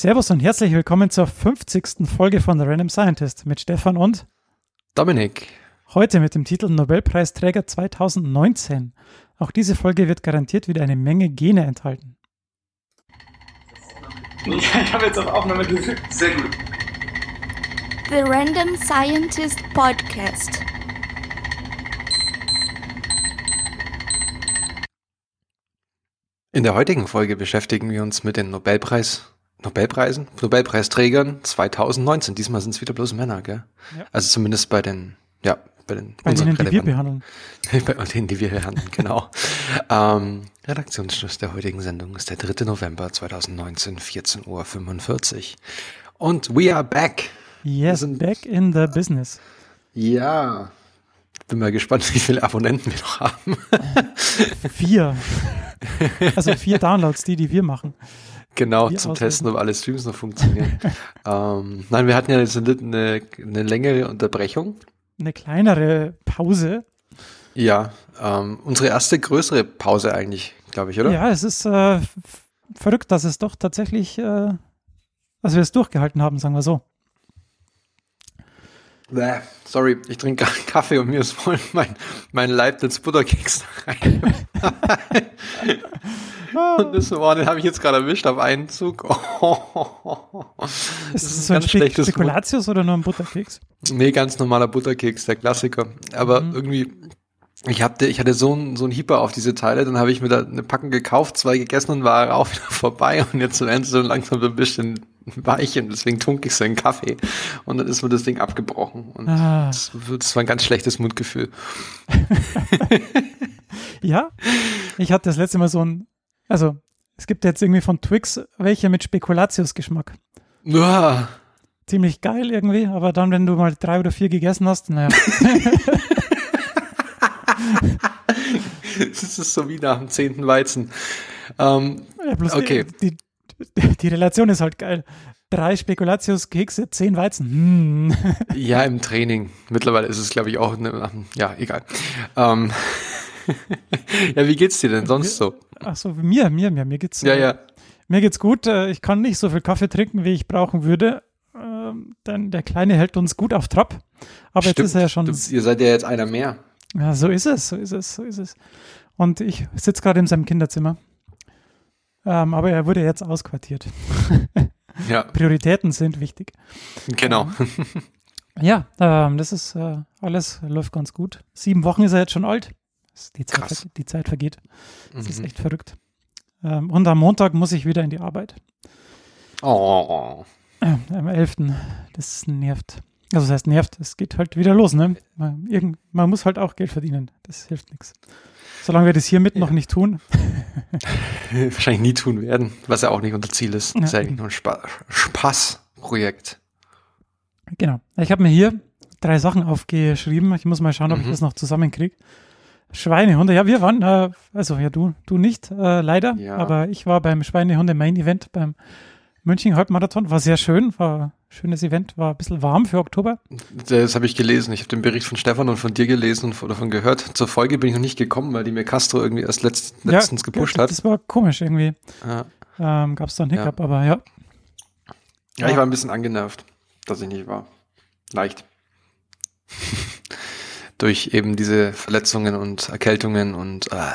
Servus und herzlich willkommen zur 50. Folge von The Random Scientist mit Stefan und Dominik. Heute mit dem Titel Nobelpreisträger 2019. Auch diese Folge wird garantiert wieder eine Menge Gene enthalten. Ich habe jetzt auf Aufnahme gedrückt. Sehr gut. The Random Scientist Podcast. In der heutigen Folge beschäftigen wir uns mit den Nobelpreis, Nobelpreisen, Nobelpreisträgern 2019. Diesmal sind es wieder bloß Männer, gell? Ja. Also zumindest bei den, ja, bei den Bei denen, die wir behandeln. bei denen, die wir hier handeln, genau. ähm, Redaktionsschluss der heutigen Sendung ist der 3. November 2019, 14.45 Uhr. Und we are back. Yes, back in the business. Ja. Bin mal gespannt, wie viele Abonnenten wir noch haben. Vier. Also vier Downloads, die, die wir machen. Genau, zum. Testen, ob alle Streams noch funktionieren. ähm, nein, wir hatten ja jetzt eine, eine, eine längere Unterbrechung. Eine kleinere Pause. Ja, ähm, unsere erste größere Pause eigentlich, glaube ich, oder? Ja, es ist äh, verrückt, dass es doch tatsächlich, äh, dass wir es durchgehalten haben, sagen wir so. Bäh, Sorry, ich trinke gerade Kaffee und mir ist voll mein, mein Leibniz Butterkeks da rein. und das war, den habe ich jetzt gerade erwischt auf einen Zug. Ist Das es ist so ein ganz schlechtes Mut. Spekulatius oder nur ein Butterkeks? Nee, ganz normaler Butterkeks, der Klassiker. Aber Mhm. irgendwie, ich, hab, ich hatte so einen so einen Hieper auf diese Teile, dann habe ich mir da eine Packung gekauft, zwei gegessen und war auch wieder vorbei. Und jetzt werden sie so langsam so ein bisschen weich und deswegen tunke ich so einen Kaffee. Und dann ist mir das Ding abgebrochen. Und Ah. das, das war ein ganz schlechtes Mundgefühl. Ja, ich hatte das letzte Mal so ein, also es gibt jetzt irgendwie von Twix welche mit Spekulatius-Geschmack. Uah. Ziemlich geil irgendwie, aber dann, wenn du mal drei oder vier gegessen hast, naja, Das ist so wie nach dem zehnten Weizen. Ähm, ja, bloß Okay. die, die, die Relation ist halt geil. Drei Spekulatius-Kekse, zehn Weizen. Hm. ja, im Training. Mittlerweile ist es, glaube ich, auch, eine, ja, egal. Ähm, ja, wie geht's dir denn sonst so? Ach so, mir, mir, mir, mir geht's, Ja, äh, ja. mir geht's gut. Äh, Ich kann nicht so viel Kaffee trinken, wie ich brauchen würde, ähm, denn der Kleine hält uns gut auf Trab. Aber jetzt ist er ja schon Du, ihr seid ja jetzt einer mehr. Ja, so ist es, so ist es, so ist es. Und ich sitze gerade in seinem Kinderzimmer. Ähm, aber er wurde jetzt ausquartiert. Ja, Prioritäten sind wichtig. genau. Ja, ähm, das ist äh, alles läuft ganz gut. Sieben Wochen ist er jetzt schon alt. Die Zeit, die Zeit vergeht. Das ist Mhm. echt verrückt. Ähm, und am Montag muss ich wieder in die Arbeit. Oh. Äh, am 11. Das nervt. Also das heißt nervt, es geht halt wieder los, ne? Man, irgend, man muss halt auch Geld verdienen. Das hilft nichts. Solange wir das hiermit noch nicht tun, Wahrscheinlich nie tun werden, was ja auch nicht unser Ziel ist. Ja, Das ist ja eigentlich nur ein Spa Spaßprojekt. Genau. Ich habe mir hier drei Sachen aufgeschrieben. Ich muss mal schauen, ob ich Mhm. das noch zusammenkriege. Schweinehunde, ja, wir waren, äh, also ja, du, du nicht, äh, leider, Ja. aber ich war beim Schweinehunde Main Event beim München Halbmarathon. War sehr schön, war ein schönes Event, war ein bisschen warm für Oktober. Das habe ich gelesen. Ich habe den Bericht von Stefan und von dir gelesen und davon gehört. Zur Folge bin ich noch nicht gekommen, weil die mir Castro irgendwie erst letzt, letztens ja, gepusht das, hat. Das war komisch irgendwie. Ja. Ähm, Gab es da einen Hiccup, aber ja. ja, ich war ein bisschen angenervt, dass ich nicht war. Leicht. Durch eben diese Verletzungen und Erkältungen und äh,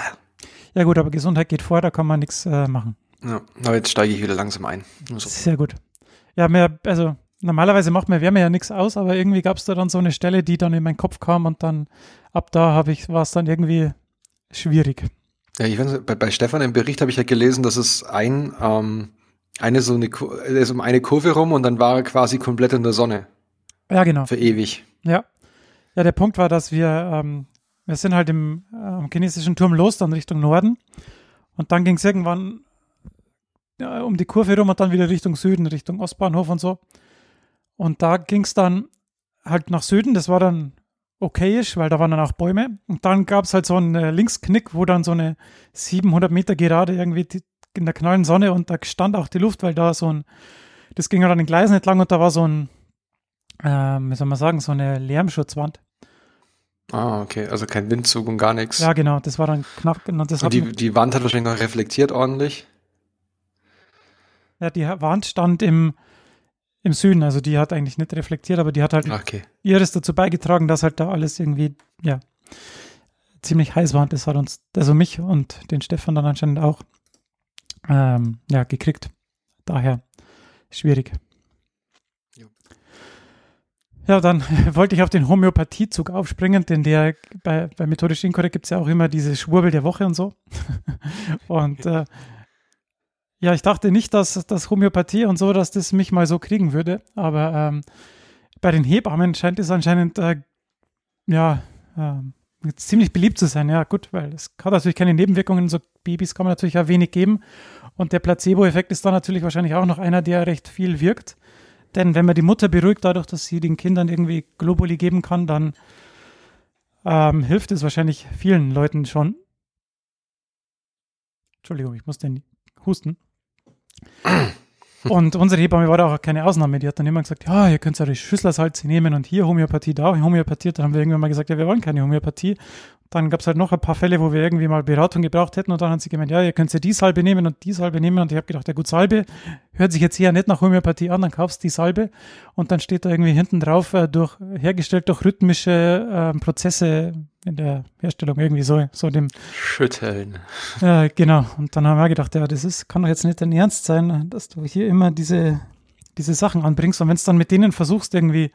Ja gut, aber Gesundheit geht vor, da kann man nichts äh, machen. Ja. aber jetzt steige ich wieder langsam ein. So. Sehr gut. Ja, mehr, also normalerweise macht mir Wärme ja nichts aus, aber irgendwie gab es da dann so eine Stelle, die dann in meinen Kopf kam und dann ab da habe ich, war es dann irgendwie schwierig. Ja, ich weiß, bei, bei Stefan im Bericht habe ich ja gelesen, dass es ein, ähm, eine so eine, er ist um eine Kurve rum und dann war er quasi komplett in der Sonne. Ja, genau. Für ewig. Ja. Ja, der Punkt war, dass wir, ähm, wir sind halt im äh, am chinesischen Turm los, dann Richtung Norden. Und dann ging es irgendwann ja, um die Kurve rum und dann wieder Richtung Süden, Richtung Ostbahnhof und so. Und da ging es dann halt nach Süden, das war dann okayisch, weil da waren dann auch Bäume. Und dann gab es halt so einen äh, Linksknick, wo dann so eine 700 Meter Gerade irgendwie in der knallen Sonne und da stand auch die Luft, weil da so ein, das ging halt an den Gleisen entlang und da war so ein, ähm, wie soll man sagen, so eine Lärmschutzwand. Ah, okay. Also kein Windzug und gar nichts. Ja, genau, das war dann knapp. Und das und die, die Wand hat wahrscheinlich noch reflektiert ordentlich. Ja, die Wand stand im, im Süden, also die hat eigentlich nicht reflektiert, aber die hat halt Okay. ihres dazu beigetragen, dass halt da alles irgendwie, ja, ziemlich heiß war. Und das hat uns, also mich und den Stefan dann anscheinend auch, ähm, ja, gekriegt. Daher schwierig. Ja, dann wollte ich auf den Homöopathiezug aufspringen, denn der bei, bei methodisch inkorrekt gibt es ja auch immer diese Schwurbel der Woche und so. und äh, ja, ich dachte nicht, dass das Homöopathie und so, dass das mich mal so kriegen würde. Aber ähm, bei den Hebammen scheint es anscheinend äh, ja ähm, ziemlich beliebt zu sein. Ja, gut, weil es hat natürlich keine Nebenwirkungen. So Babys kann man natürlich auch wenig geben. Und der Placebo-Effekt ist da natürlich wahrscheinlich auch noch einer, der recht viel wirkt. Denn wenn man die Mutter beruhigt, dadurch, dass sie den Kindern irgendwie Globuli geben kann, dann ähm, hilft es wahrscheinlich vielen Leuten schon. Entschuldigung, ich muss den husten. Und unsere Hebamme war da auch keine Ausnahme. Die hat dann immer gesagt, ja, ihr könnt ja die Schüsslersalze nehmen und hier Homöopathie, da Homöopathie. Dann haben wir irgendwann mal gesagt, ja, wir wollen keine Homöopathie. Dann gab es halt noch ein paar Fälle, wo wir irgendwie mal Beratung gebraucht hätten und dann hat sie gemeint, ja, ihr könnt ja die Salbe nehmen und die Salbe nehmen und ich habe gedacht, ja gut, Salbe hört sich jetzt eher nicht nach Homöopathie an, dann kaufst du die Salbe und dann steht da irgendwie hinten drauf, äh, durch, hergestellt durch rhythmische äh, Prozesse in der Herstellung, irgendwie so, so dem Schütteln. ja, genau. Und dann haben wir gedacht, ja, das ist, kann doch jetzt nicht dein Ernst sein, dass du hier immer diese, diese Sachen anbringst. Und wenn es dann mit denen versuchst, irgendwie,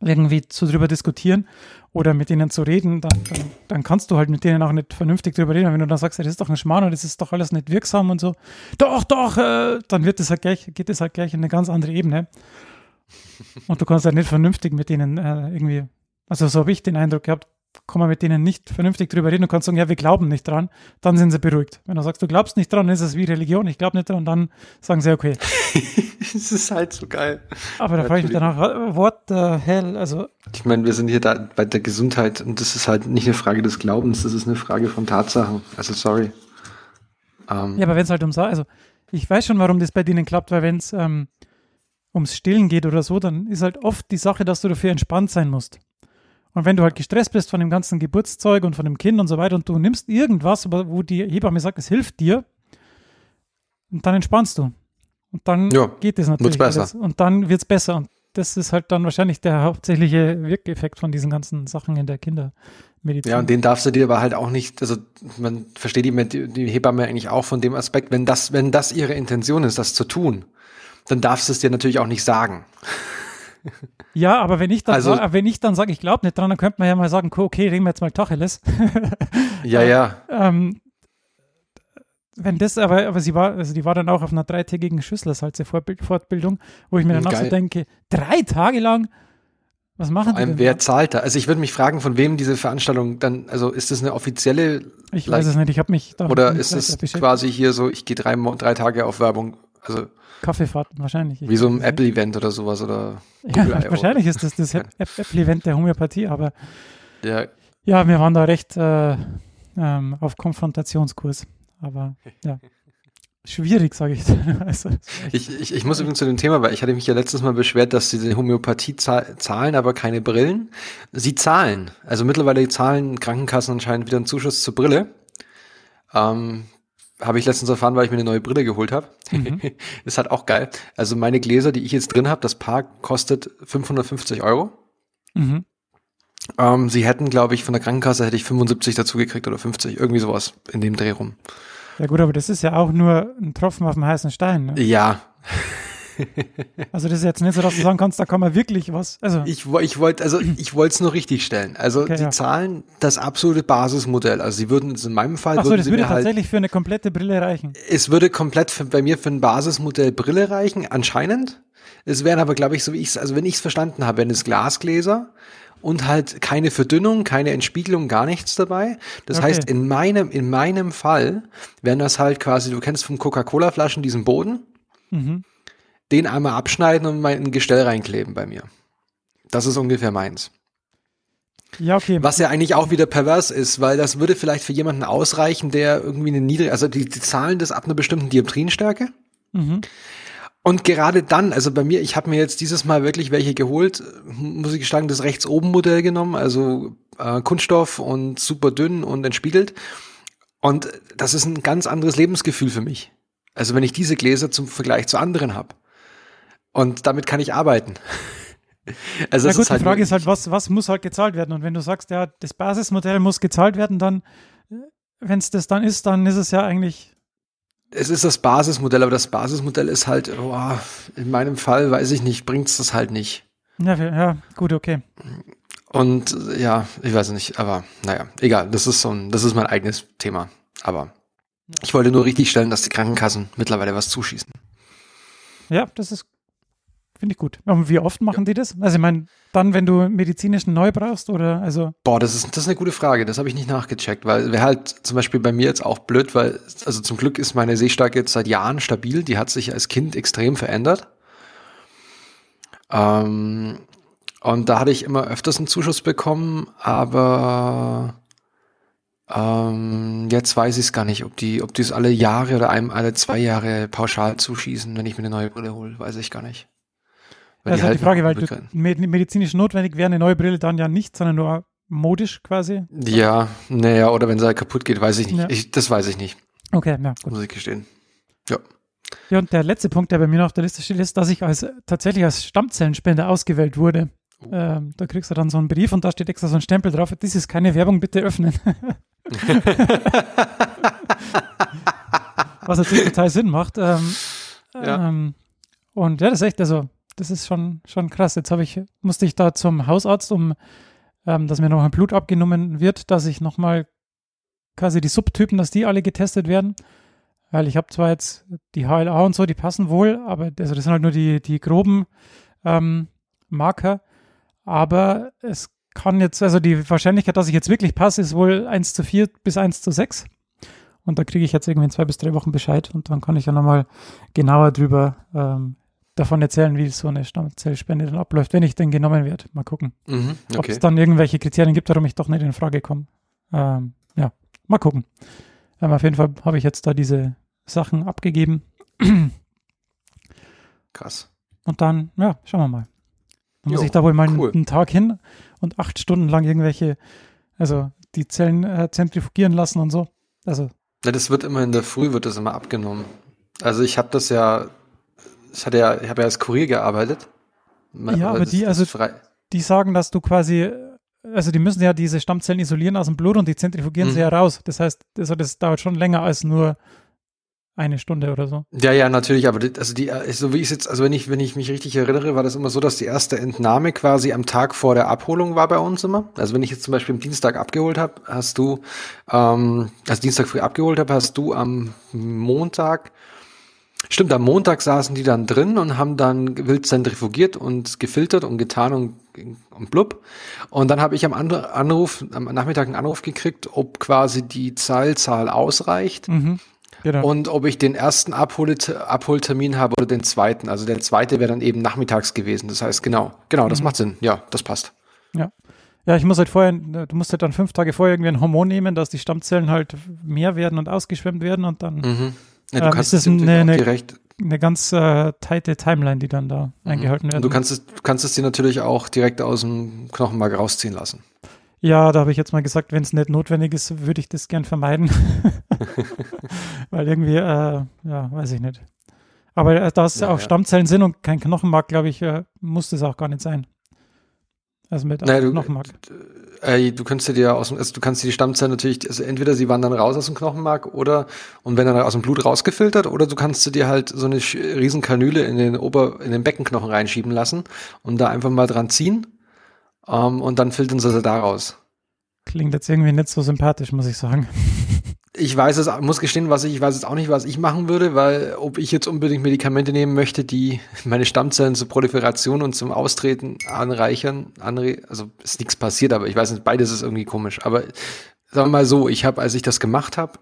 irgendwie zu drüber diskutieren oder mit denen zu reden, dann, dann, dann kannst du halt mit denen auch nicht vernünftig drüber reden. Wenn du dann sagst, ja, das ist doch ein Schmarrn und das ist doch alles nicht wirksam und so, doch, doch, äh, dann wird das halt gleich, geht das halt gleich in eine ganz andere Ebene. Und du kannst halt nicht vernünftig mit denen äh, irgendwie, also so habe ich den Eindruck gehabt, kann man mit denen nicht vernünftig drüber reden und kannst sagen, ja, wir glauben nicht dran, dann sind sie beruhigt. Wenn du sagst, du glaubst nicht dran, ist es wie Religion, ich glaube nicht dran, dann sagen sie, okay. Es ist halt so geil. Aber da frage ich mich danach, what the hell, also, Ich meine, wir sind hier da bei der Gesundheit und das ist halt nicht eine Frage des Glaubens, das ist eine Frage von Tatsachen. Also sorry. Ähm, ja, aber wenn es halt um, Sa- also, ich weiß schon, warum das bei denen klappt, weil wenn es ähm, ums Stillen geht oder so, dann ist halt oft die Sache, dass du dafür entspannt sein musst. Und wenn du halt gestresst bist von dem ganzen Geburtszeug und von dem Kind und so weiter und du nimmst irgendwas, aber wo die Hebamme sagt, es hilft dir, und dann entspannst du. Und dann Ja, geht es natürlich. besser. Und dann wird es besser. Und das ist halt dann wahrscheinlich der hauptsächliche Wirkeffekt von diesen ganzen Sachen in der Kindermedizin. Ja, und den darfst du dir aber halt auch nicht, also man versteht die, die Hebamme eigentlich auch von dem Aspekt, wenn das, wenn das ihre Intention ist, das zu tun, dann darfst du es dir natürlich auch nicht sagen. Ja, aber wenn ich dann, Also- sa- wenn ich dann sage, ich glaube nicht dran, dann könnte man ja mal sagen, okay, reden wir jetzt mal Tacheles. Ja, ja. ähm, wenn das aber, aber sie war, also die war dann auch auf einer dreitägigen Schüsslersalze-Fortbildung, wo ich mir dann so geil. denke, drei Tage lang? Was machen Vor die allem, denn? wer da? zahlt da? Also ich würde mich fragen, von wem diese Veranstaltung dann, also ist das eine offizielle Ich weiß es nicht, ich habe mich da oder ist es quasi hier so, ich gehe drei, drei Tage auf Werbung, also Kaffeefahrt wahrscheinlich. Ich wie so ein. Apple-Event oder sowas oder Ja, I.O. wahrscheinlich ist das das App- Apple-Event der Homöopathie, aber Ja, ja, wir waren da recht äh, ähm, auf Konfrontationskurs. Aber ja, schwierig, sage ich. also, Ich, ich, ich muss übrigens zu dem Thema, weil ich hatte mich ja letztes Mal beschwert, dass diese Homöopathie zahl- zahlen, aber keine Brillen. Sie zahlen. Also mittlerweile zahlen Krankenkassen anscheinend wieder einen Zuschuss zur Brille. Ähm, habe ich letztens erfahren, weil ich mir eine neue Brille geholt habe. Mhm. ist halt auch geil. Also meine Gläser, die ich jetzt drin habe, das Paar kostet 550 Euro. mhm. Ähm, sie hätten, glaube ich, von der Krankenkasse hätte ich 75 dazu gekriegt oder 50, irgendwie sowas in dem Dreh rum. Ja gut, aber das ist ja auch nur ein Tropfen auf dem heißen Stein. Ne? Ja, Also das ist jetzt nicht so, dass du sagen kannst, da kann man wirklich was. Also Ich, ich wollte, also ich wollte es nur richtig stellen. Also Okay, die ja. zahlen das absolute Basismodell. Also sie würden in meinem Fall ach so, das würde halt, tatsächlich für eine komplette Brille reichen. es würde komplett für, bei mir für ein Basismodell Brille reichen, anscheinend. Es wären aber, glaube ich, so wie ich es, also wenn ich es verstanden habe, wären es Glasgläser und halt keine Verdünnung, keine Entspiegelung, gar nichts dabei. Das Okay. heißt, in meinem, in meinem Fall wären das halt quasi, du kennst von Coca-Cola-Flaschen diesen Boden, Mhm. Den einmal abschneiden und mal in ein Gestell reinkleben bei mir. Das ist ungefähr meins. Ja, okay. Was ja eigentlich auch wieder pervers ist, weil das würde vielleicht für jemanden ausreichen, der irgendwie eine niedrige, also die, die zahlen das ab einer bestimmten Dioptrienstärke. Mhm. Und gerade dann, also bei mir, ich habe mir jetzt dieses Mal wirklich welche geholt, muss ich sagen, das rechts oben Modell genommen, also äh, Kunststoff und super dünn und entspiegelt. Und das ist ein ganz anderes Lebensgefühl für mich. Also wenn ich diese Gläser zum Vergleich zu anderen habe. Und damit kann ich arbeiten. Also ja gut, halt die Frage ist halt, was, was muss halt gezahlt werden? Und wenn du sagst, ja, das Basismodell muss gezahlt werden, dann, wenn es das dann ist, dann ist es ja eigentlich. Es ist das Basismodell, aber das Basismodell ist halt, oh, in meinem Fall, weiß ich nicht, bringt es das halt nicht. Ja, ja, gut, okay. Und ja, ich weiß nicht, aber naja, egal, das ist so ein, das ist mein eigenes Thema. Aber ich wollte nur richtig stellen, dass die Krankenkassen mittlerweile was zuschießen. Ja, das ist, finde ich gut. Und wie oft machen die das? Also ich meine, dann, wenn du medizinischen neu brauchst oder also. Boah, das ist, das ist eine gute Frage. Das habe ich nicht nachgecheckt, weil wäre halt zum Beispiel bei mir jetzt auch blöd, weil, also zum Glück ist meine Sehstärke jetzt seit Jahren stabil. Die hat sich als Kind extrem verändert. Ähm, und da hatte ich immer öfters einen Zuschuss bekommen, aber ähm, jetzt weiß ich es gar nicht, ob die, ob die es alle Jahre oder einem alle zwei Jahre pauschal zuschießen, wenn ich mir eine neue Brille hole, weiß ich gar nicht. Weil das ist halt die Frage, weil du, medizinisch notwendig wäre eine neue Brille dann ja nicht, sondern nur modisch quasi. Ja, naja, oder wenn sie halt kaputt geht, weiß ich nicht. Ja. Ich, das weiß ich nicht. Okay, ja, gut. Muss ich gestehen. Ja. Ja, und der letzte Punkt, der bei mir noch auf der Liste steht, ist, dass ich als tatsächlich als Stammzellenspender ausgewählt wurde. Oh. Ähm, da kriegst du dann so einen Brief und da steht extra so ein Stempel drauf. Das ist keine Werbung, bitte öffnen. Was natürlich total Sinn macht. Ähm, ja. ähm, und ja, das ist echt, also, das ist schon, schon krass. Jetzt habe ich, musste ich da zum Hausarzt, um, ähm, dass mir noch ein Blut abgenommen wird, dass ich nochmal quasi die Subtypen, dass die alle getestet werden. Weil ich habe zwar jetzt die HLA und so, die passen wohl, aber also das sind halt nur die, die groben ähm, Marker. Aber es kann jetzt, also die Wahrscheinlichkeit, dass ich jetzt wirklich passe, ist wohl 1 zu 4 bis 1 zu 6. Und da kriege ich jetzt irgendwie in zwei bis drei Wochen Bescheid und dann kann ich ja nochmal genauer drüber ähm, davon erzählen, wie so eine Stammzellspende dann abläuft, wenn ich denn genommen werde. Mal gucken. Mhm, okay. Ob es dann irgendwelche Kriterien gibt, warum ich doch nicht in Frage komme. Ähm, ja, mal gucken. Ähm, auf jeden Fall habe ich jetzt da diese Sachen abgegeben. Krass. Und dann, ja, schauen wir mal. Dann jo, muss ich da wohl mal cool. einen Tag hin und acht Stunden lang irgendwelche, also die Zellen äh, zentrifugieren lassen und so. Also. Ja, das wird immer in der Früh wird das immer abgenommen. Also ich habe das ja, ich hatte ja, ich habe ja als Kurier gearbeitet. Ja, aber, aber die, also die sagen, dass du quasi, also die müssen ja diese Stammzellen isolieren aus dem Blut und die zentrifugieren mhm. sie ja raus. Das heißt, also das dauert schon länger als nur eine Stunde oder so. Ja, ja, natürlich, aber die, also die, so wie ich jetzt, also wenn ich, wenn ich mich richtig erinnere, war das immer so, dass die erste Entnahme quasi am Tag vor der Abholung war bei uns immer. Also wenn ich jetzt zum Beispiel am Dienstag abgeholt habe, hast du, ähm, also Dienstag früh abgeholt habe, hast du am Montag, stimmt, am Montag saßen die dann drin und haben dann wild zentrifugiert und gefiltert und getan und, und blub. Und dann habe ich am Anruf, am Nachmittag einen Anruf gekriegt, ob quasi die Zahlzahl ausreicht. Mhm Genau. Und ob ich den ersten Abhol Abholtermin habe oder den zweiten. Also der zweite wäre dann eben nachmittags gewesen. Das heißt, genau, genau, das mhm. macht Sinn. Ja, das passt. Ja. Ja, ich muss halt vorher, du musst halt dann fünf Tage vorher irgendwie ein Hormon nehmen, dass die Stammzellen halt mehr werden und ausgeschwemmt werden und dann mhm. Ja, du ähm, kannst ist das eine, eine, eine ganz äh, tighte Timeline, die dann da mhm. eingehalten wird. Du kannst es, du kannst es dir natürlich auch direkt aus dem Knochenmark rausziehen lassen. Ja, da habe ich jetzt mal gesagt, wenn es nicht notwendig ist, würde ich das gern vermeiden. Weil irgendwie, äh, ja, weiß ich nicht. Aber äh, da es ja, auch ja. Stammzellen sind und kein Knochenmark, glaube ich, äh, muss das auch gar nicht sein. Also mit naja, du, Knochenmark. Äh, du kannst dir aus also du kannst die Stammzellen natürlich, also entweder sie wandern raus aus dem Knochenmark oder und werden dann aus dem Blut rausgefiltert oder du kannst dir halt so eine riesen Kanüle in den Ober, in den Beckenknochen reinschieben lassen und da einfach mal dran ziehen ähm, und dann filtern sie da raus. Klingt jetzt irgendwie nicht so sympathisch, muss ich sagen. Ich weiß es, muss gestehen, was ich, ich weiß jetzt auch nicht, was ich machen würde, weil ob ich jetzt unbedingt Medikamente nehmen möchte, die meine Stammzellen zur Proliferation und zum Austreten anreichern, anre also ist nichts passiert, aber ich weiß nicht, beides ist irgendwie komisch. Aber sagen wir mal so, ich habe, als ich das gemacht habe,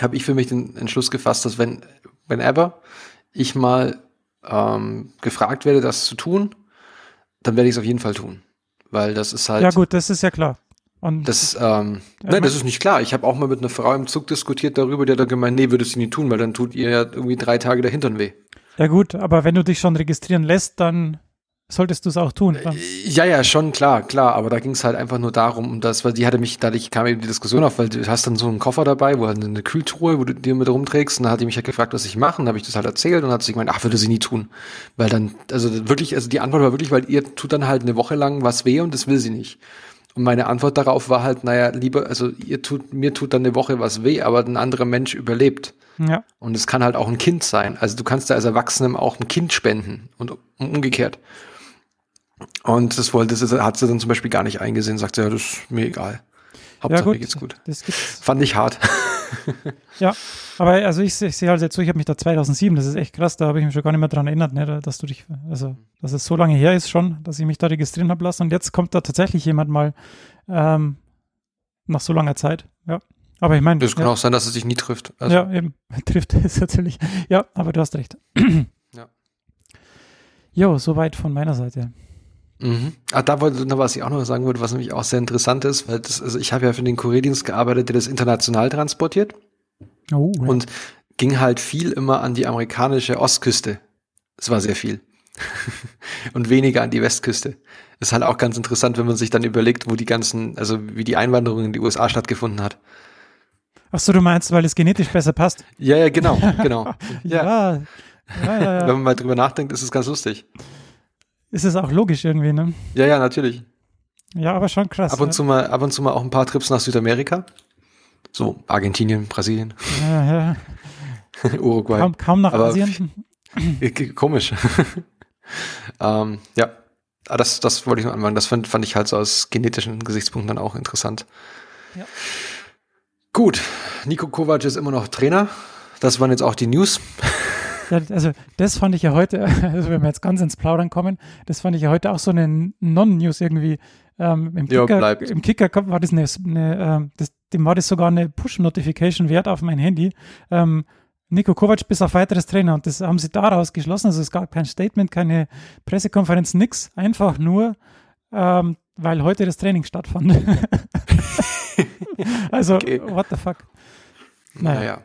habe ich für mich den Entschluss gefasst, dass wenn, whenever ich mal ähm, gefragt werde, das zu tun, dann werde ich es auf jeden Fall tun weil das ist halt. Ja gut, das ist ja klar. Und das, ähm, nein, das ist nicht klar. Ich habe auch mal mit einer Frau im Zug diskutiert darüber, die hat dann gemeint, nee, würdest du nie tun, weil dann tut ihr ja irgendwie drei Tage der Hintern weh. Ja gut, aber wenn du dich schon registrieren lässt, dann solltest du es auch tun. Ja, ja, schon, klar, klar. Aber da ging es halt einfach nur darum, dass, weil die hatte mich, dadurch kam eben die Diskussion auf, weil du hast dann so einen Koffer dabei, wo halt eine Kühltruhe, wo du dir mit rumträgst. Und dann hat die mich halt gefragt, was ich mache. Und habe ich das halt erzählt und hat sie gemeint, ach, würde sie nie tun. Weil dann, also wirklich, also die Antwort war wirklich, weil ihr tut dann halt eine Woche lang was weh und das will sie nicht. Und meine Antwort darauf war halt, naja, lieber, also ihr tut, mir tut dann eine Woche was weh, aber ein anderer Mensch überlebt. Ja. Und es kann halt auch ein Kind sein. Also du kannst da als Erwachsenem auch ein Kind spenden und umgekehrt. Und das wollte, das hat sie dann zum Beispiel gar nicht eingesehen, sagte, ja, das ist mir egal. Hauptsache, ja, gut, mir geht's gut. Das gibt's. Fand ich hart. ja, aber also ich, ich sehe halt jetzt so, ich habe mich da 2007, das ist echt krass, da habe ich mich schon gar nicht mehr dran erinnert, ne, dass du dich, also, dass es so lange her ist schon, dass ich mich da registrieren habe lassen und jetzt kommt da tatsächlich jemand mal ähm, nach so langer Zeit, ja. Aber ich meine. Es kann ja, auch sein, dass es sich nie trifft. Also. Ja, eben. Trifft es natürlich. Ja, aber du hast recht. ja. Jo, soweit von meiner Seite. Mhm. Ah, da wollte, was ich auch noch sagen würde, was nämlich auch sehr interessant ist, weil das, also ich habe ja für den Kurierdienst gearbeitet, der das international transportiert. Oh, ja. Und ging halt viel immer an die amerikanische Ostküste. Es war sehr viel. und weniger an die Westküste. Ist halt auch ganz interessant, wenn man sich dann überlegt, wo die ganzen, also wie die Einwanderung in die USA stattgefunden hat. Ach so, du meinst, weil es genetisch besser passt? Ja, ja, genau, genau. ja. ja. Ja, ja, Wenn man mal drüber nachdenkt, ist es ganz lustig. Ist es auch logisch irgendwie, ne? Ja, ja, natürlich. Ja, aber schon krass. Ab und zu mal, ab und zu mal auch ein paar Trips nach Südamerika. So Argentinien, Brasilien. Ja, ja. Uruguay. Kaum, kaum nach Aber Asien. Komisch. ähm, ja, Ah, das, das wollte ich noch anfangen. Das fand, fand ich halt so aus genetischen Gesichtspunkten dann auch interessant. Ja. Gut, Nico Kovac ist immer noch Trainer. Das waren jetzt auch die News. Ja, also das fand ich ja heute, also wenn wir jetzt ganz ins Plaudern kommen, das fand ich ja heute auch so eine Non-News irgendwie. Ähm, im, Ja, Kicker, bleibt. Im Kicker war das eine, eine ähm, das, dem war das sogar eine Push-Notification wert auf mein Handy. Ähm, Nico Kovac bis auf weiteres Trainer und das haben sie daraus geschlossen. Also es gab kein Statement, keine Pressekonferenz, nix. Einfach nur, ähm, weil heute das Training stattfand. also, Okay. what the fuck. Naja. Naja.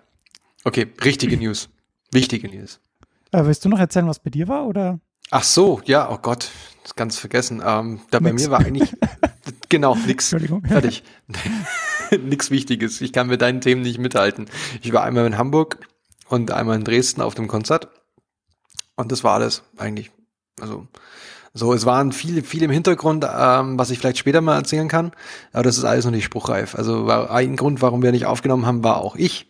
Okay, richtige News. Wichtige News. Äh, willst du noch erzählen, was bei dir war? Oder? Ach so, ja, oh Gott, das ganz vergessen. Ähm, da bei Nix. mir war eigentlich, genau, nix. Entschuldigung. Fertig. nix Wichtiges. Ich kann mit deinen Themen nicht mithalten. Ich war einmal in Hamburg und einmal in Dresden auf dem Konzert. Und das war alles eigentlich. Also, so, es waren viele, viel im Hintergrund, ähm, was ich vielleicht später mal erzählen kann. Aber das ist alles noch nicht spruchreif. Also war ein Grund, warum wir nicht aufgenommen haben, war auch ich,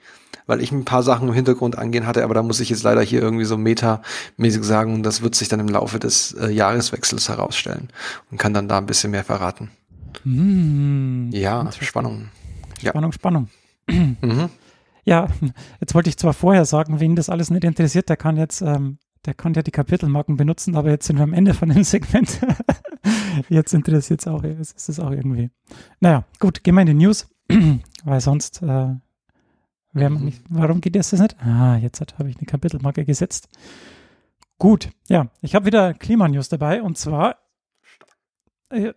weil ich ein paar Sachen im Hintergrund angehen hatte. Aber da muss ich jetzt leider hier irgendwie so metamäßig sagen, das wird sich dann im Laufe des äh, Jahreswechsels herausstellen und kann dann da ein bisschen mehr verraten. Hm, Ja, Interessant. Spannung. Ja. Spannung, Spannung. Mhm. Ja, jetzt wollte ich zwar vorher sagen, wen das alles nicht interessiert, der kann jetzt, ähm, der kann ja die Kapitelmarken benutzen, aber jetzt sind wir am Ende von dem Segment. jetzt interessiert es auch, es ist es auch irgendwie. Naja, gut, gehen wir in die News, weil sonst äh. Nicht. Warum geht das nicht? Ah, jetzt habe ich eine Kapitelmarke gesetzt. Gut, ja, ich habe wieder Klimanews dabei und zwar, äh,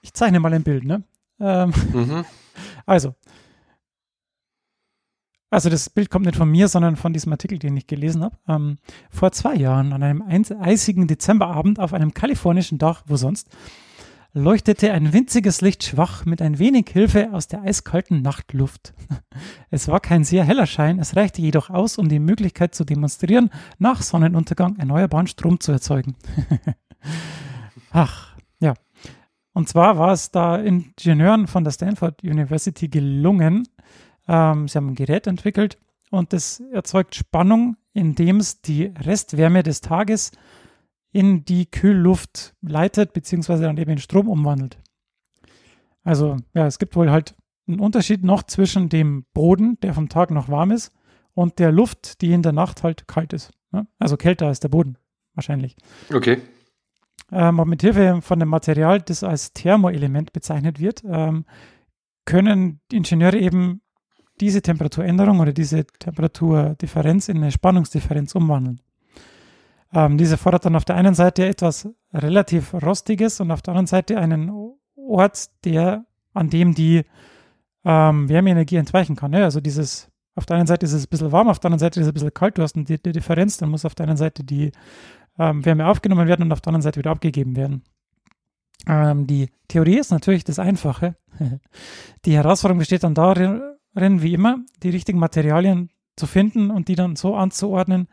ich zeichne mal ein Bild, ne? Ähm, Mhm. also. Also das Bild kommt nicht von mir, sondern von diesem Artikel, den ich gelesen habe. Ähm, vor zwei Jahren an einem eisigen Dezemberabend auf einem kalifornischen Dach, wo sonst, leuchtete ein winziges Licht schwach mit ein wenig Hilfe aus der eiskalten Nachtluft. Es war kein sehr heller Schein, es reichte jedoch aus, um die Möglichkeit zu demonstrieren, nach Sonnenuntergang erneuerbaren Strom zu erzeugen. Ach, ja. Und zwar war es da Ingenieuren von der Stanford University gelungen, ähm, sie haben ein Gerät entwickelt und das erzeugt Spannung, indem es die Restwärme des Tages in die Kühlluft leitet, beziehungsweise dann eben in Strom umwandelt. Also, ja, es gibt wohl halt einen Unterschied noch zwischen dem Boden, der vom Tag noch warm ist, und der Luft, die in der Nacht halt kalt ist. Ne? Also kälter als der Boden, wahrscheinlich. Okay. Ähm, und mit Hilfe von dem Material, das als Thermoelement bezeichnet wird, ähm, können die Ingenieure eben diese Temperaturänderung oder diese Temperaturdifferenz in eine Spannungsdifferenz umwandeln. Ähm, diese fordert dann auf der einen Seite etwas relativ Rostiges und auf der anderen Seite einen Ort, der, an dem die ähm, Wärmeenergie entweichen kann. Ne? Also dieses, auf der einen Seite ist es ein bisschen warm, auf der anderen Seite ist es ein bisschen kalt, du hast eine die Differenz, dann muss auf der einen Seite die ähm, Wärme aufgenommen werden und auf der anderen Seite wieder abgegeben werden. Ähm, die Theorie ist natürlich das Einfache. die Herausforderung besteht dann darin, wie immer, die richtigen Materialien zu finden und die dann so anzuordnen,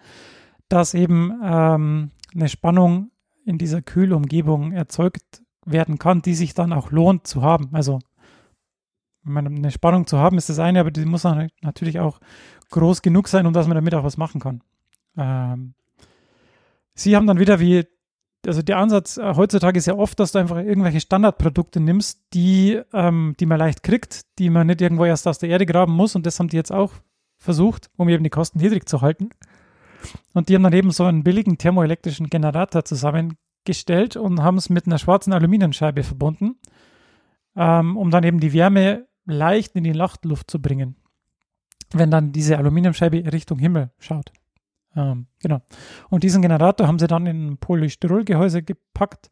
dass eben ähm, eine Spannung in dieser Kühlumgebung erzeugt werden kann, die sich dann auch lohnt zu haben. Also eine Spannung zu haben ist das eine, aber die muss dann natürlich auch groß genug sein, um dass man damit auch was machen kann. Ähm, Sie haben dann wieder wie, also der Ansatz äh, heutzutage ist ja oft, dass du einfach irgendwelche Standardprodukte nimmst, die, ähm, die man leicht kriegt, die man nicht irgendwo erst aus der Erde graben muss und das haben die jetzt auch versucht, um eben die Kosten niedrig zu halten. Und die haben dann eben so einen billigen thermoelektrischen Generator zusammengestellt und haben es mit einer schwarzen Aluminiumscheibe verbunden, ähm, um dann eben die Wärme leicht in die Nachtluft zu bringen, wenn dann diese Aluminiumscheibe Richtung Himmel schaut. Ähm, genau. Und diesen Generator haben sie dann in ein Polystyrolgehäuse gepackt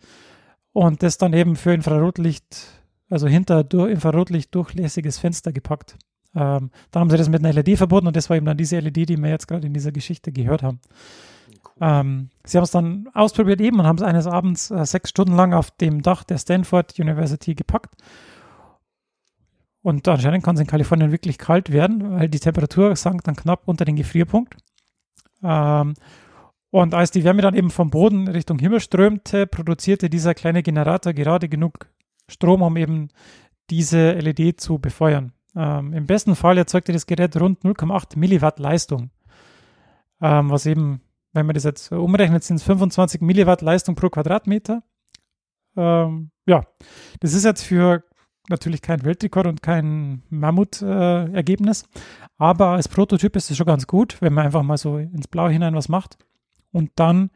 und das dann eben für Infrarotlicht, also hinter Infrarotlicht durchlässiges Fenster gepackt. Ähm, dann haben sie das mit einer LED verbunden und das war eben dann diese LED, die wir jetzt gerade in dieser Geschichte gehört haben. Cool. Ähm, sie haben es dann ausprobiert eben und haben es eines Abends äh, sechs Stunden lang auf dem Dach der Stanford University gepackt. Und anscheinend kann es in Kalifornien wirklich kalt werden, weil die Temperatur sank dann knapp unter den Gefrierpunkt. Ähm, und als die Wärme dann eben vom Boden Richtung Himmel strömte, produzierte dieser kleine Generator gerade genug Strom, um eben diese LED zu befeuern. Ähm, Im besten Fall erzeugte das Gerät rund 0,8 Milliwatt Leistung, ähm, was eben, wenn man das jetzt umrechnet, sind es 25 Milliwatt Leistung pro Quadratmeter. Ähm, ja, das ist jetzt für natürlich kein Weltrekord und kein Mammut-Ergebnis, äh, aber als Prototyp ist es schon ganz gut, wenn man einfach mal so ins Blaue hinein was macht. Und dann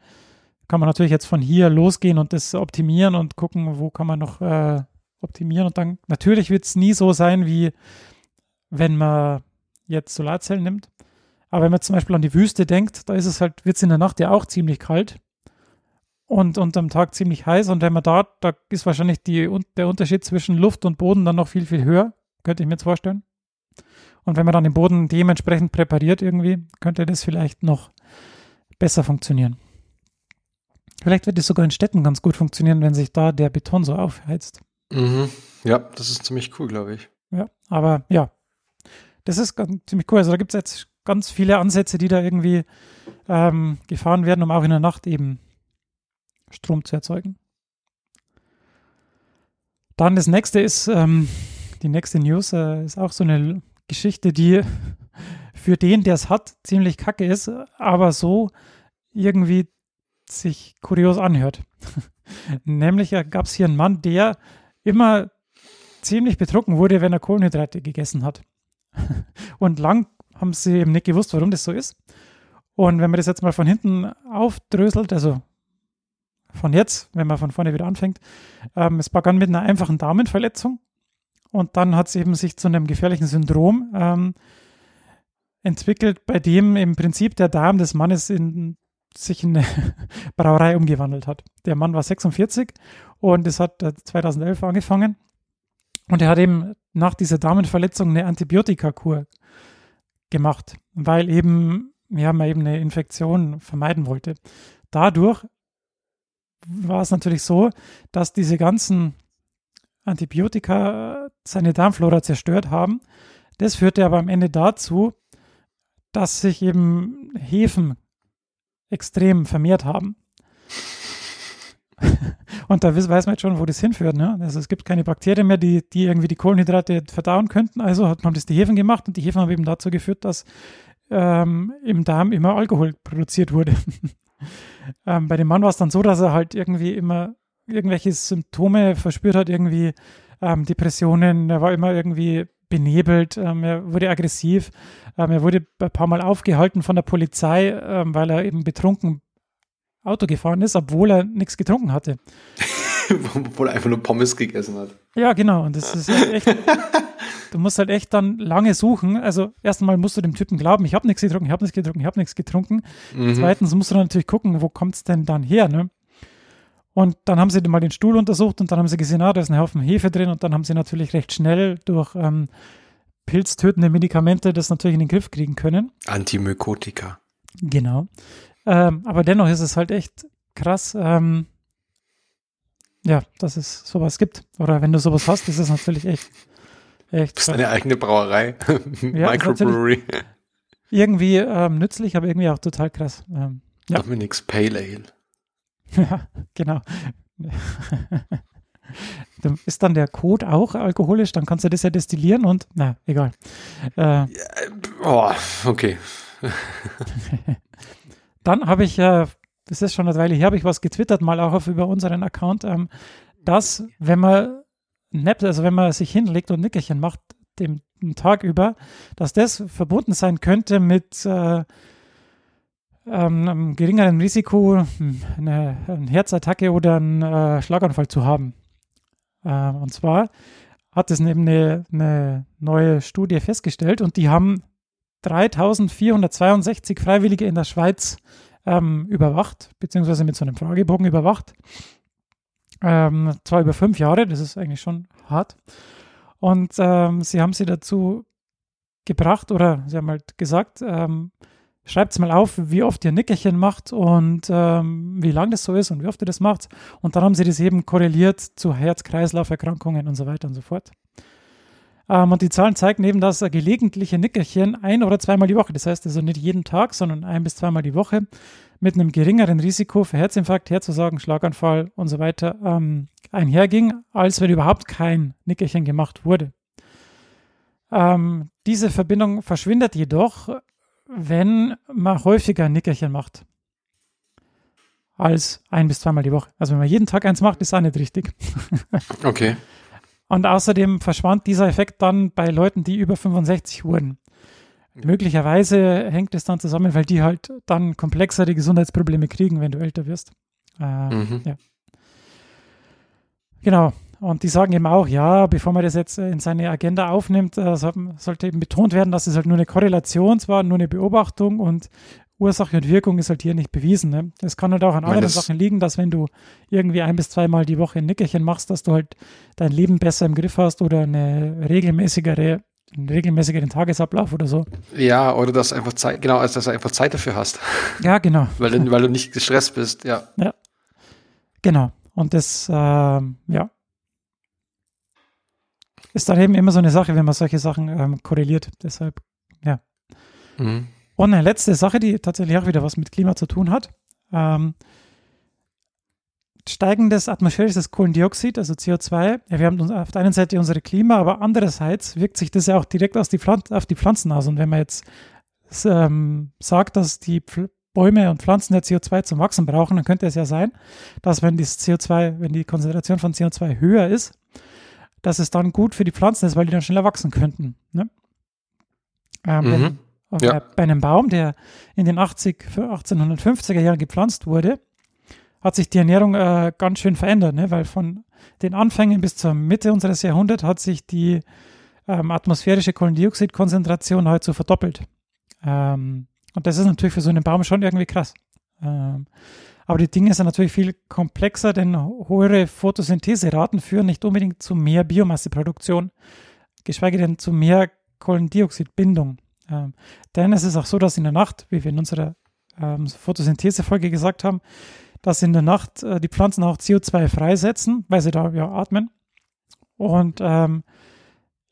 kann man natürlich jetzt von hier losgehen und das optimieren und gucken, wo kann man noch äh, optimieren. Und dann natürlich wird es nie so sein, wie wenn man jetzt Solarzellen nimmt. Aber wenn man zum Beispiel an die Wüste denkt, da ist es halt, wird es in der Nacht ja auch ziemlich kalt und, und am Tag ziemlich heiß. Und wenn man da, da ist wahrscheinlich die, der Unterschied zwischen Luft und Boden dann noch viel, viel höher. Könnte ich mir jetzt vorstellen. Und wenn man dann den Boden dementsprechend präpariert irgendwie, könnte das vielleicht noch besser funktionieren. Vielleicht wird es sogar in Städten ganz gut funktionieren, wenn sich da der Beton so aufheizt. Mhm. Ja, das ist ziemlich cool, glaube ich. Ja, aber ja, das ist ganz, ziemlich cool. Also da gibt es jetzt ganz viele Ansätze, die da irgendwie ähm, gefahren werden, um auch in der Nacht eben Strom zu erzeugen. Dann das nächste ist, ähm, die nächste News äh, ist auch so eine Geschichte, die für den, der es hat, ziemlich kacke ist, aber so irgendwie sich kurios anhört. Nämlich gab es hier einen Mann, der immer ziemlich betrunken wurde, wenn er Kohlenhydrate gegessen hat. Und lang haben sie eben nicht gewusst, warum das so ist. Und wenn man das jetzt mal von hinten aufdröselt, also von jetzt, wenn man von vorne wieder anfängt, ähm, es begann mit einer einfachen Darmenverletzung und dann hat es eben sich zu einem gefährlichen Syndrom ähm, entwickelt, bei dem im Prinzip der Darm des Mannes in, sich in eine Brauerei umgewandelt hat. Der Mann war 46 und es hat 2011 angefangen. Und er hat eben nach dieser Damenverletzung eine Antibiotikakur gemacht, weil eben, ja, man eben eine Infektion vermeiden wollte. Dadurch war es natürlich so, dass diese ganzen Antibiotika seine Darmflora zerstört haben. Das führte aber am Ende dazu, dass sich eben Hefen extrem vermehrt haben. Und da weiß man jetzt schon, wo das hinführt. Ne? Also es gibt keine Bakterien mehr, die, die irgendwie die Kohlenhydrate verdauen könnten. Also hat man das die Hefen gemacht und die Hefen haben eben dazu geführt, dass ähm, im Darm immer Alkohol produziert wurde. ähm, bei dem Mann war es dann so, dass er halt irgendwie immer irgendwelche Symptome verspürt hat, irgendwie ähm, Depressionen, er war immer irgendwie benebelt, ähm, er wurde aggressiv, ähm, er wurde ein paar Mal aufgehalten von der Polizei, ähm, weil er eben betrunken Auto gefahren ist, obwohl er nichts getrunken hatte. obwohl er einfach nur Pommes gegessen hat. Ja, genau. Und das ist halt echt, du musst halt echt dann lange suchen. Also erstmal musst du dem Typen glauben, ich habe nichts getrunken, ich habe nichts getrunken, ich habe nichts getrunken. Mhm. Zweitens musst du dann natürlich gucken, wo kommt es denn dann her, ne? Und dann haben sie mal den Stuhl untersucht und dann haben sie gesehen, ah, da ist ein Haufen Hefe drin und dann haben sie natürlich recht schnell durch ähm, pilztötende Medikamente das natürlich in den Griff kriegen können. Antimykotika. Genau. Ähm, aber dennoch ist es halt echt krass, ähm, ja, dass es sowas gibt. Oder wenn du sowas hast, ist es natürlich echt, echt. Das ist eine eigene Brauerei. Ja, Microbrewery. irgendwie ähm, nützlich, aber irgendwie auch total krass. Ähm, Ja. Dominic's Pale Ale. Ja, genau. Dann ist dann der Code auch alkoholisch, dann kannst du das ja destillieren und, na, egal. Äh, Oh, okay. Dann habe ich, äh, das ist schon eine Weile her, habe ich was getwittert, mal auch auf über unseren Account, ähm, dass, wenn man nappt, also wenn man sich hinlegt und Nickerchen macht, dem, den Tag über, dass das verbunden sein könnte mit äh, ähm, einem geringeren Risiko, eine, eine Herzattacke oder einen äh, Schlaganfall zu haben. Äh, und zwar hat es eben eine, eine neue Studie festgestellt und die haben 3462 Freiwillige in der Schweiz ähm, überwacht, beziehungsweise mit so einem Fragebogen überwacht. Ähm, zwar über fünf Jahre, das ist eigentlich schon hart. Und ähm, sie haben sie dazu gebracht oder sie haben halt gesagt, ähm, schreibt mal auf, wie oft ihr Nickerchen macht und ähm, wie lang das so ist und wie oft ihr das macht. Und dann haben sie das eben korreliert zu Herz-Kreislauf-Erkrankungen und so weiter und so fort. Ähm, und die Zahlen zeigen eben, dass gelegentliche Nickerchen ein- oder zweimal die Woche, das heißt also nicht jeden Tag, sondern ein- bis zweimal die Woche, mit einem geringeren Risiko für Herzinfarkt, Herzversagen, Schlaganfall und so weiter ähm, einherging, als wenn überhaupt kein Nickerchen gemacht wurde. Ähm, diese Verbindung verschwindet jedoch, wenn man häufiger ein Nickerchen macht. Als ein- bis zweimal die Woche. Also wenn man jeden Tag eins macht, ist auch nicht richtig. Okay. Und außerdem verschwand dieser Effekt dann bei Leuten, die über 65 wurden. Möglicherweise hängt es dann zusammen, weil die halt dann komplexere Gesundheitsprobleme kriegen, wenn du älter wirst. Äh, Mhm. Ja. Genau. Und die sagen eben auch, ja, bevor man das jetzt äh, in seine Agenda aufnimmt, äh, so- sollte eben betont werden, dass es halt nur eine Korrelation zwar, nur eine Beobachtung und Ursache und Wirkung ist halt hier nicht bewiesen. Ne? Es kann halt auch an anderen Sachen liegen, dass wenn du irgendwie ein bis zweimal die Woche ein Nickerchen machst, dass du halt dein Leben besser im Griff hast oder eine regelmäßigere, einen regelmäßigeren Tagesablauf oder so. Ja, oder dass einfach Zeit, genau, als dass du einfach Zeit dafür hast. Ja, genau. Weil, du- weil du nicht gestresst bist, ja. Genau. Und das, ähm, ja, ist dann eben immer so eine Sache, wenn man solche Sachen ähm, korreliert. Deshalb. Mhm. Und eine letzte Sache, die tatsächlich auch wieder was mit Klima zu tun hat. Ähm, steigendes atmosphärisches Kohlendioxid, also CO2, ja, wir haben auf der einen Seite unsere Klima, aber andererseits wirkt sich das ja auch direkt aus die Pflan auf die Pflanzen aus. Und wenn man jetzt ähm, sagt, dass die Pfl Bäume und Pflanzen ja CO2 zum Wachsen brauchen, dann könnte es ja sein, dass wenn das CO2, wenn die Konzentration von CO2 höher ist, dass es dann gut für die Pflanzen ist, weil die dann schneller wachsen könnten. Ne? Ähm, wenn, Mhm. bei, Ja. bei einem Baum, der in den 80, für 1850er Jahren gepflanzt wurde, hat sich die Ernährung äh, ganz schön verändert, ne? weil von den Anfängen bis zur Mitte unseres Jahrhunderts hat sich die ähm, atmosphärische Kohlendioxidkonzentration halt so verdoppelt. Ähm, und das ist natürlich für so einen Baum schon irgendwie krass. Ähm, aber die Dinge sind natürlich viel komplexer, denn höhere Photosyntheseraten führen nicht unbedingt zu mehr Biomasseproduktion, geschweige denn zu mehr Kohlendioxidbindung. Ähm, denn es ist auch so, dass in der Nacht, wie wir in unserer ähm, Photosynthese-Folge gesagt haben, dass in der Nacht äh, die Pflanzen auch CO2 freisetzen, weil sie da ja atmen. Und ähm,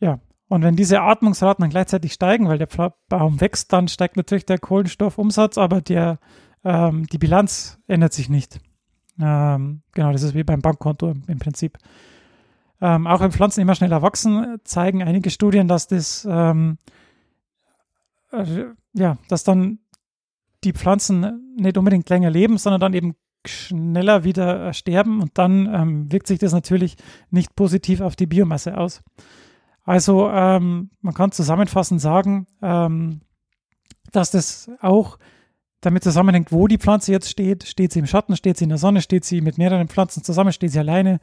ja, und wenn diese Atmungsraten dann gleichzeitig steigen, weil der Baum wächst, dann steigt natürlich der Kohlenstoffumsatz, aber der, ähm, die Bilanz ändert sich nicht. Ähm, genau, das ist wie beim Bankkonto im, Prinzip. Ähm, auch wenn Pflanzen immer schneller wachsen, zeigen einige Studien, dass das ähm, äh, ja, dass dann die Pflanzen nicht unbedingt länger leben, sondern dann eben schneller wieder äh, sterben und dann ähm, wirkt sich das natürlich nicht positiv auf die Biomasse aus. Also ähm, man kann zusammenfassend sagen, ähm, dass das auch damit zusammenhängt, wo die Pflanze jetzt steht. Steht sie im Schatten, steht sie in der Sonne, steht sie mit mehreren Pflanzen zusammen, steht sie alleine.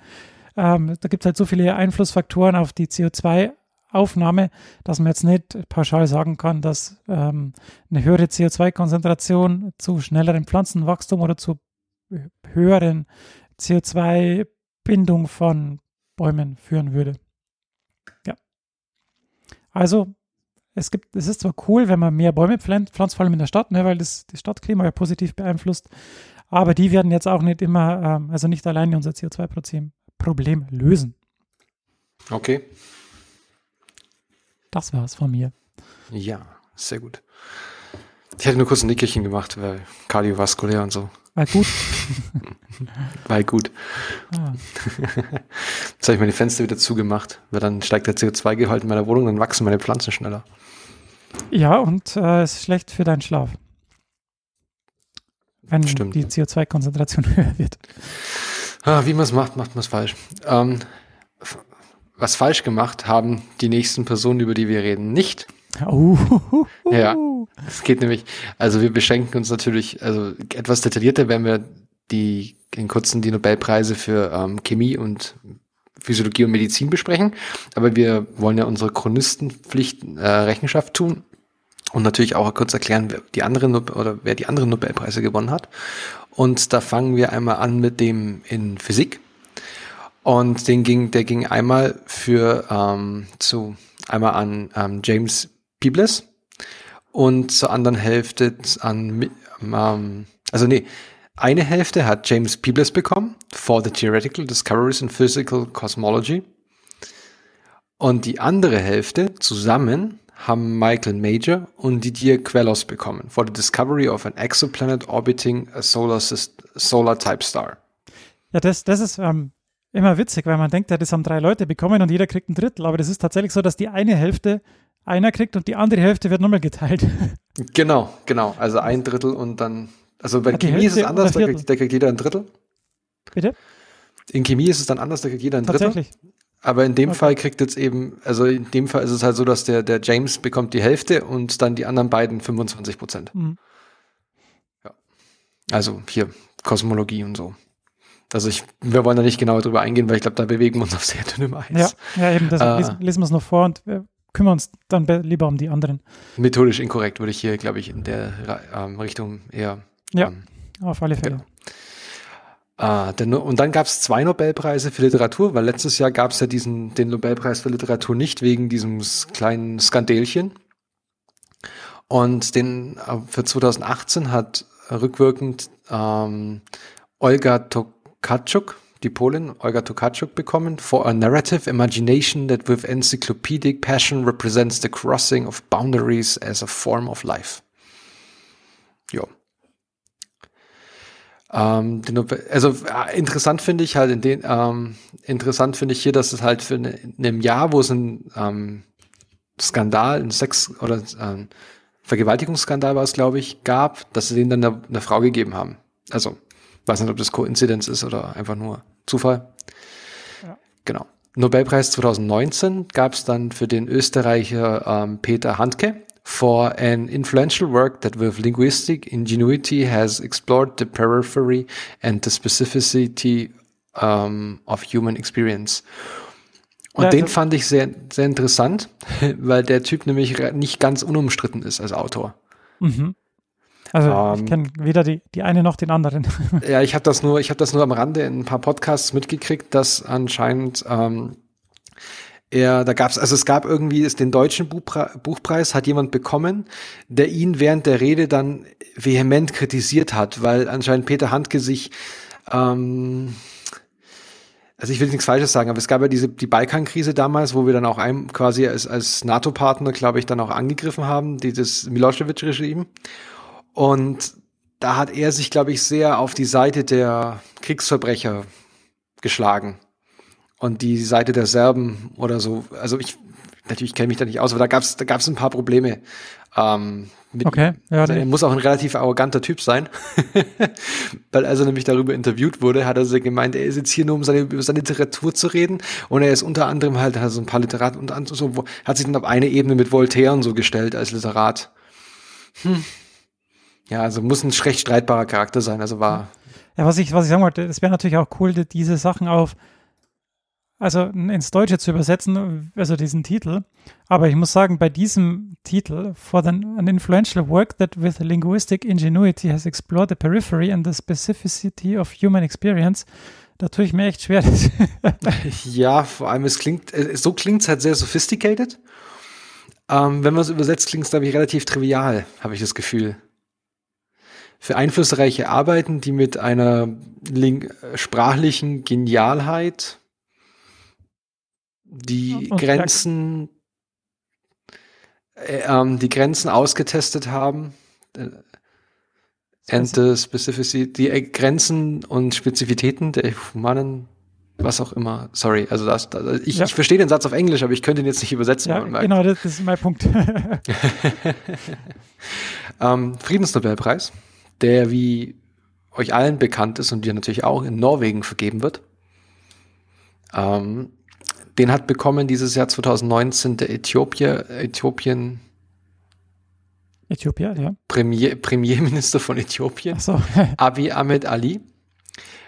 Ähm, da gibt es halt so viele Einflussfaktoren auf die CO2-Aufnahme, dass man jetzt nicht pauschal sagen kann, dass ähm, eine höhere CO2-Konzentration zu schnellerem Pflanzenwachstum oder zu höheren CO2-Bindung von Bäumen führen würde. Ja. Also, es gibt, es ist zwar cool, wenn man mehr Bäume pflanzt, pflanzt vor allem in der Stadt, ne, weil das das Stadtklima ja positiv beeinflusst, Aber die werden jetzt auch nicht immer, ähm, also nicht alleine unser CO2-Problem lösen. Okay. Das war's von mir. Ja, sehr gut. Ich hätte nur kurz ein Nickerchen gemacht, weil kardiovaskulär und so. War gut. Weil gut. Ah. Jetzt habe ich meine Fenster wieder zugemacht, weil dann steigt der CO2-Gehalt in meiner Wohnung, dann wachsen meine Pflanzen schneller. Ja, und äh, ist schlecht für deinen Schlaf. Wenn Stimmt. die CO2-Konzentration höher wird. Ah, wie man es macht, macht man es falsch. Ähm, was falsch gemacht haben die nächsten Personen, über die wir reden, nicht. Uh, Ja. Es geht nämlich, also wir beschränken uns natürlich, also etwas detaillierter werden wir die in kurzen die Nobelpreise für ähm, Chemie und Physiologie und Medizin besprechen. Aber wir wollen ja unsere Chronistenpflicht äh, Rechenschaft tun und natürlich auch kurz erklären, wer die anderen oder wer die anderen Nobelpreise gewonnen hat. Und da fangen wir einmal an mit dem in Physik. Und den ging, der ging einmal für ähm, zu einmal an ähm, James Peebles und zur anderen Hälfte an ähm, also nee, eine Hälfte hat James Peebles bekommen for the theoretical discoveries in physical cosmology und die andere Hälfte zusammen haben Michael Major und Didier Queloz bekommen for the discovery of an exoplanet orbiting a solar syst- solar type star. Ja, das, das ist ähm, immer witzig, weil man denkt, ja, das haben drei Leute bekommen und jeder kriegt ein Drittel. Aber das ist tatsächlich so, dass die eine Hälfte einer kriegt und die andere Hälfte wird nochmal geteilt. Genau, genau. Also ein Drittel und dann, also bei Ah, Chemie ist es Hälfte anders, da kriegt, da kriegt jeder ein Drittel. Bitte? In Chemie ist es dann anders, da kriegt jeder ein Drittel. Tatsächlich. Aber in dem Okay. Fall kriegt jetzt eben, also in dem Fall ist es halt so, dass der, der James bekommt die Hälfte und dann die anderen beiden 25 Prozent. Mhm. Also hier Kosmologie und so. Also ich, wir wollen da nicht genauer drüber eingehen, weil ich glaube, da bewegen wir uns auf sehr dünnem Eis. Ja, ja, eben, das Äh. lesen, lesen wir es noch vor und wir kümmern uns dann be- lieber um die anderen. Methodisch inkorrekt würde ich hier, glaube ich, in der ähm, Richtung eher. Ja. Ähm, Auf alle Fälle. Ah, denn, und dann gab es zwei Nobelpreise für Literatur, weil letztes Jahr gab es ja diesen den Nobelpreis für Literatur nicht wegen diesem kleinen Skandälchen. Und den äh, für 2018 hat rückwirkend ähm, Olga Tokarczuk, die Polin, Olga Tokarczuk bekommen, for a narrative imagination that with encyclopedic passion represents the crossing of boundaries as a form of life. Jo. Ähm, also äh, interessant finde ich halt in den, ähm, interessant finde ich hier, dass es halt für ne, in einem Jahr, wo es ein ähm, Skandal, ein Sex oder ähm, Vergewaltigungsskandal war es, glaube ich, gab, dass sie denen dann eine, eine Frau gegeben haben. Also, weiß nicht, ob das Koinzidenz ist oder einfach nur Zufall. Ja. Genau. Nobelpreis 2019 gab es dann für den Österreicher ähm, Peter Handke for an influential work that with linguistic ingenuity has explored the periphery and the specificity um, of human experience. Und Ja, den fand ich sehr, sehr interessant, weil der Typ nämlich nicht ganz unumstritten ist als Autor. Mhm. Also Ähm. ich kenne weder die, die eine noch den anderen. Ja, ich habe das nur, ich habe das nur am Rande in ein paar Podcasts mitgekriegt, dass anscheinend ähm, er, da gab's, also es gab irgendwie ist den deutschen Buchpre Buchpreis hat jemand bekommen, der ihn während der Rede dann vehement kritisiert hat, weil anscheinend Peter Handke sich ähm, also ich will nichts Falsches sagen, aber es gab ja diese die Balkankrise damals, wo wir dann auch einem quasi als, als NATO-Partner, glaube ich, dann auch angegriffen haben, dieses Milosevic-Regime. Und da hat er sich, glaube ich, sehr auf die Seite der Kriegsverbrecher geschlagen. Und die Seite der Serben oder so. Also ich, natürlich kenne mich da nicht aus, aber da gab es da gab's ein paar Probleme. Ähm, mit Okay, ja, also er muss auch ein relativ arroganter Typ sein. Weil als er nämlich darüber interviewt wurde, hat er so gemeint, er ist jetzt hier nur, um seine, über seine Literatur zu reden. Und er ist unter anderem halt, hat so ein paar Literat und so, hat sich dann auf eine Ebene mit Voltaire und so gestellt als Literat. Hm. Ja, also muss ein recht streitbarer Charakter sein. Also war, Ja, was ich, was ich sagen wollte, es wäre natürlich auch cool, die- diese Sachen auf, also ins Deutsche zu übersetzen, also diesen Titel. Aber ich muss sagen, bei diesem Titel, for the, an influential work that with linguistic ingenuity has explored the periphery and the specificity of human experience, da tue ich mir echt schwer. ja, vor allem es klingt, äh, so klingt es halt sehr sophisticated. Ähm, wenn man es übersetzt, klingt es, glaube ich, relativ trivial, habe ich das Gefühl. Für einflussreiche Arbeiten, die mit einer sprachlichen Genialheit die Und- Grenzen, äh, ähm, die Grenzen ausgetestet haben. Äh, And the specificity, die äh, Grenzen und Spezifitäten der humanen, was auch immer. Sorry, also das, das ich, Ja. ich verstehe den Satz auf Englisch, aber ich könnte ihn jetzt nicht übersetzen. Ja, genau, das, das ist mein Punkt. Ähm, Friedensnobelpreis, der wie euch allen bekannt ist und dir natürlich auch in Norwegen vergeben wird. Ähm, den hat bekommen dieses Jahr 2019 der Äthiopier, Äthiopien Äthiopien, ja. Premier, Premierminister von Äthiopien. Achso, Abiy Ahmed Ali,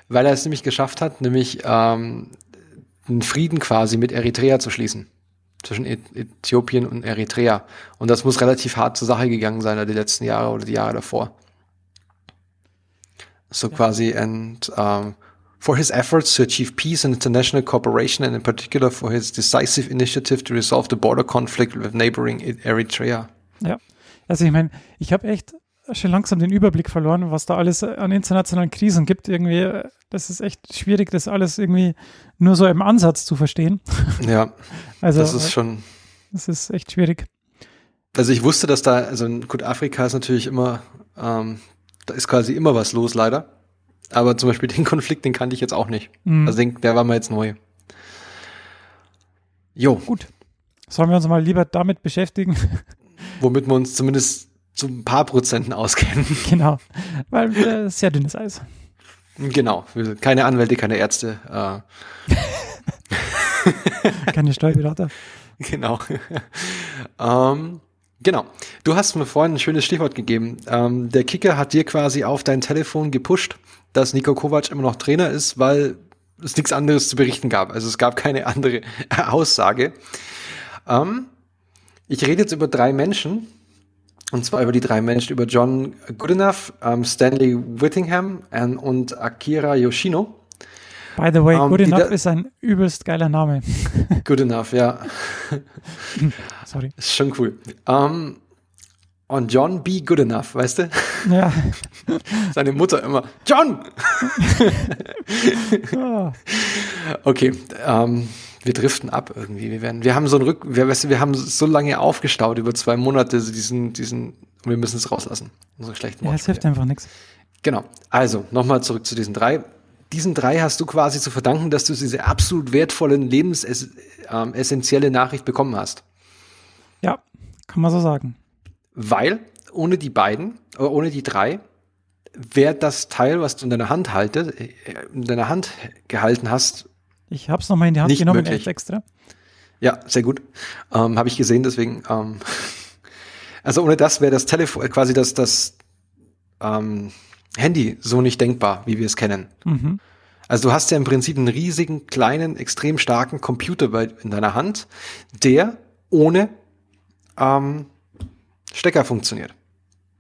weil er es nämlich geschafft hat, nämlich ähm, einen Frieden quasi mit Eritrea zu schließen. Zwischen Äthiopien und Eritrea. Und das muss relativ hart zur Sache gegangen sein, die letzten Jahre oder die Jahre davor. So quasi, and um, for his efforts to achieve peace and international cooperation, and in particular for his decisive initiative to resolve the border conflict with neighboring E- Eritrea. ja. Also ich meine, ich habe echt schon langsam den Überblick verloren, was da alles an internationalen Krisen gibt. Irgendwie, äh, das ist echt schwierig, das alles irgendwie nur so im Ansatz zu verstehen. Ja, Also das ist äh, schon. das ist echt schwierig. Also ich wusste, dass da, also in gut, Afrika ist natürlich immer, ähm, da ist quasi immer was los, leider. Aber zum Beispiel den Konflikt, den kannte ich jetzt auch nicht. Mhm. Also den, der war mir jetzt neu. Jo, Gut. Sollen wir uns mal lieber damit beschäftigen? womit wir uns zumindest zu ein paar Prozenten auskennen. genau. Weil äh, sehr dünnes Eis. genau. Keine Anwälte, keine Ärzte. Äh, Keine Steuerberater. Genau. ähm, genau. Du hast mir vorhin ein schönes Stichwort gegeben. Ähm, der Kicker hat dir quasi auf dein Telefon gepusht, dass Niko Kovac immer noch Trainer ist, weil es nichts anderes zu berichten gab. Also es gab keine andere Aussage. Ähm, ich rede jetzt über drei Menschen. Und zwar über die drei Menschen, über John Goodenough, ähm, Stanley Whittingham ähm, und Akira Yoshino. By the way, Ähm, Good Enough ist ein übelst geiler Name. Goodenough, ja. Sorry. Ist schon cool. Ähm, und John B. Goodenough, weißt du? Ja. Seine Mutter immer, John! Ah, Okay, ähm, wir driften ab irgendwie. Wir werden, wir haben so ein Rück, wir, weißt du, wir haben so lange aufgestaut über zwei Monate diesen, diesen, und wir müssen es rauslassen. Unsere schlechten ja, es hilft einfach nichts. Genau. Also, nochmal zurück zu diesen drei. Diesen drei hast du quasi zu verdanken, dass du diese absolut wertvollen, lebensessentielle Nachricht bekommen hast. Ja, kann man so sagen. Weil ohne die beiden, äh, ohne die drei, wäre das Teil, was du in deiner Hand halte, äh, in deiner Hand gehalten hast, Ich habe es nochmal in die Hand Nicht genommen, möglich. echt extra. ja, sehr gut, ähm, habe ich gesehen, deswegen, ähm, also ohne das wäre das Telefon, äh, quasi das, das ähm, Handy so nicht denkbar, wie wir es kennen. Mhm. Also du hast ja im Prinzip einen riesigen, kleinen, extrem starken Computer bei, in deiner Hand, der ohne ähm, Stecker funktioniert.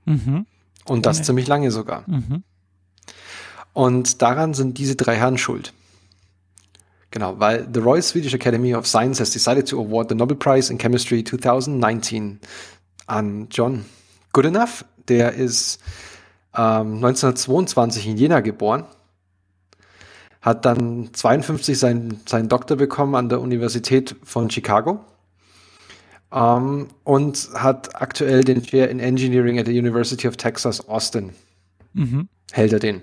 Mhm. Und das Ohne. ziemlich lange sogar. Mhm. Und daran sind diese drei Herren schuld. Genau, weil the Royal Swedish Academy of Science has decided to award the Nobel Prize in Chemistry 2019 an John Goodenough. Der ist ähm, 1922 in Jena geboren, hat dann 52 seinen, seinen Doktor bekommen an der Universität von Chicago ähm, und hat aktuell den Chair in Engineering at the University of Texas Austin Mhm. hält er den.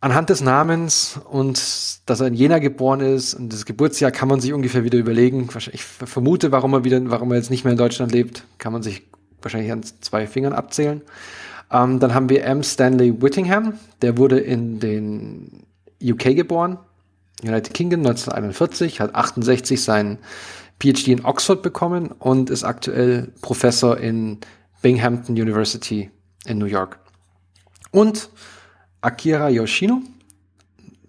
Anhand des Namens und dass er in Jena geboren ist und das Geburtsjahr kann man sich ungefähr wieder überlegen. Ich vermute, warum er wieder, warum er jetzt nicht mehr in Deutschland lebt, kann man sich wahrscheinlich an zwei Fingern abzählen. Ähm, dann haben wir M. Stanley Whittingham, der wurde in den UK geboren, United Kingdom 1941, hat 68 seinen PhD in Oxford bekommen und ist aktuell Professor in Binghamton University in New York. Und Akira Yoshino,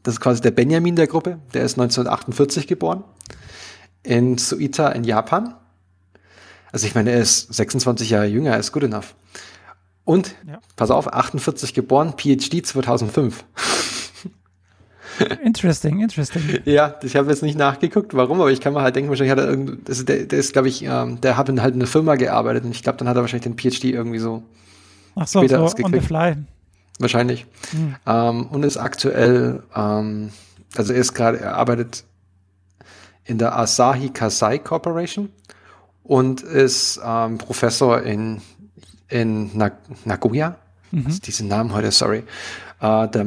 das ist quasi der Benjamin der Gruppe, der ist 1948 geboren, in Suita in Japan. Also ich meine, er ist 26 Jahre jünger, er ist good enough. Und, Ja. pass auf, 48 geboren, PhD 2005. Interesting, interesting. Ja, ich habe jetzt nicht nachgeguckt, warum, aber ich kann mir halt denken, wahrscheinlich hat er irgendwie, das ist, der, der ist, glaube ich, ähm, der hat in halt in einer Firma gearbeitet und ich glaube, dann hat er wahrscheinlich den PhD irgendwie so Ach so, später so on the fly. Wahrscheinlich. Hm. Ähm, und ist aktuell, ähm, also er ist gerade, er arbeitet in der Asahi Kasei Corporation und ist ähm, Professor in, in Na Nagoya. Mhm. Also diesen Namen heute, sorry. Äh, der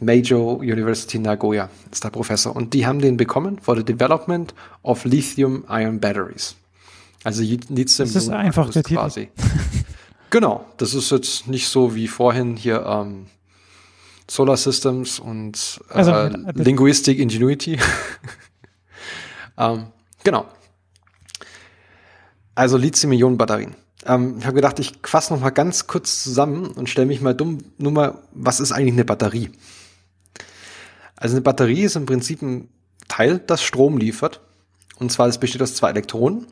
Major University Nagoya ist der Professor. Und die haben den bekommen for the development of lithium-ion batteries. Also lithium Das ist einfach der Titel. quasi. genau, das ist jetzt nicht so wie vorhin hier ähm, Solar Systems und äh, Also mit- Linguistic Ingenuity. ähm, genau. Also Lithium-Ionen-Batterien. Ähm, ich habe gedacht, ich fasse noch mal ganz kurz zusammen und stelle mich mal dumm, nur mal, was ist eigentlich eine Batterie? Also eine Batterie ist im Prinzip ein Teil, das Strom liefert. Und zwar, es besteht aus zwei Elektronen.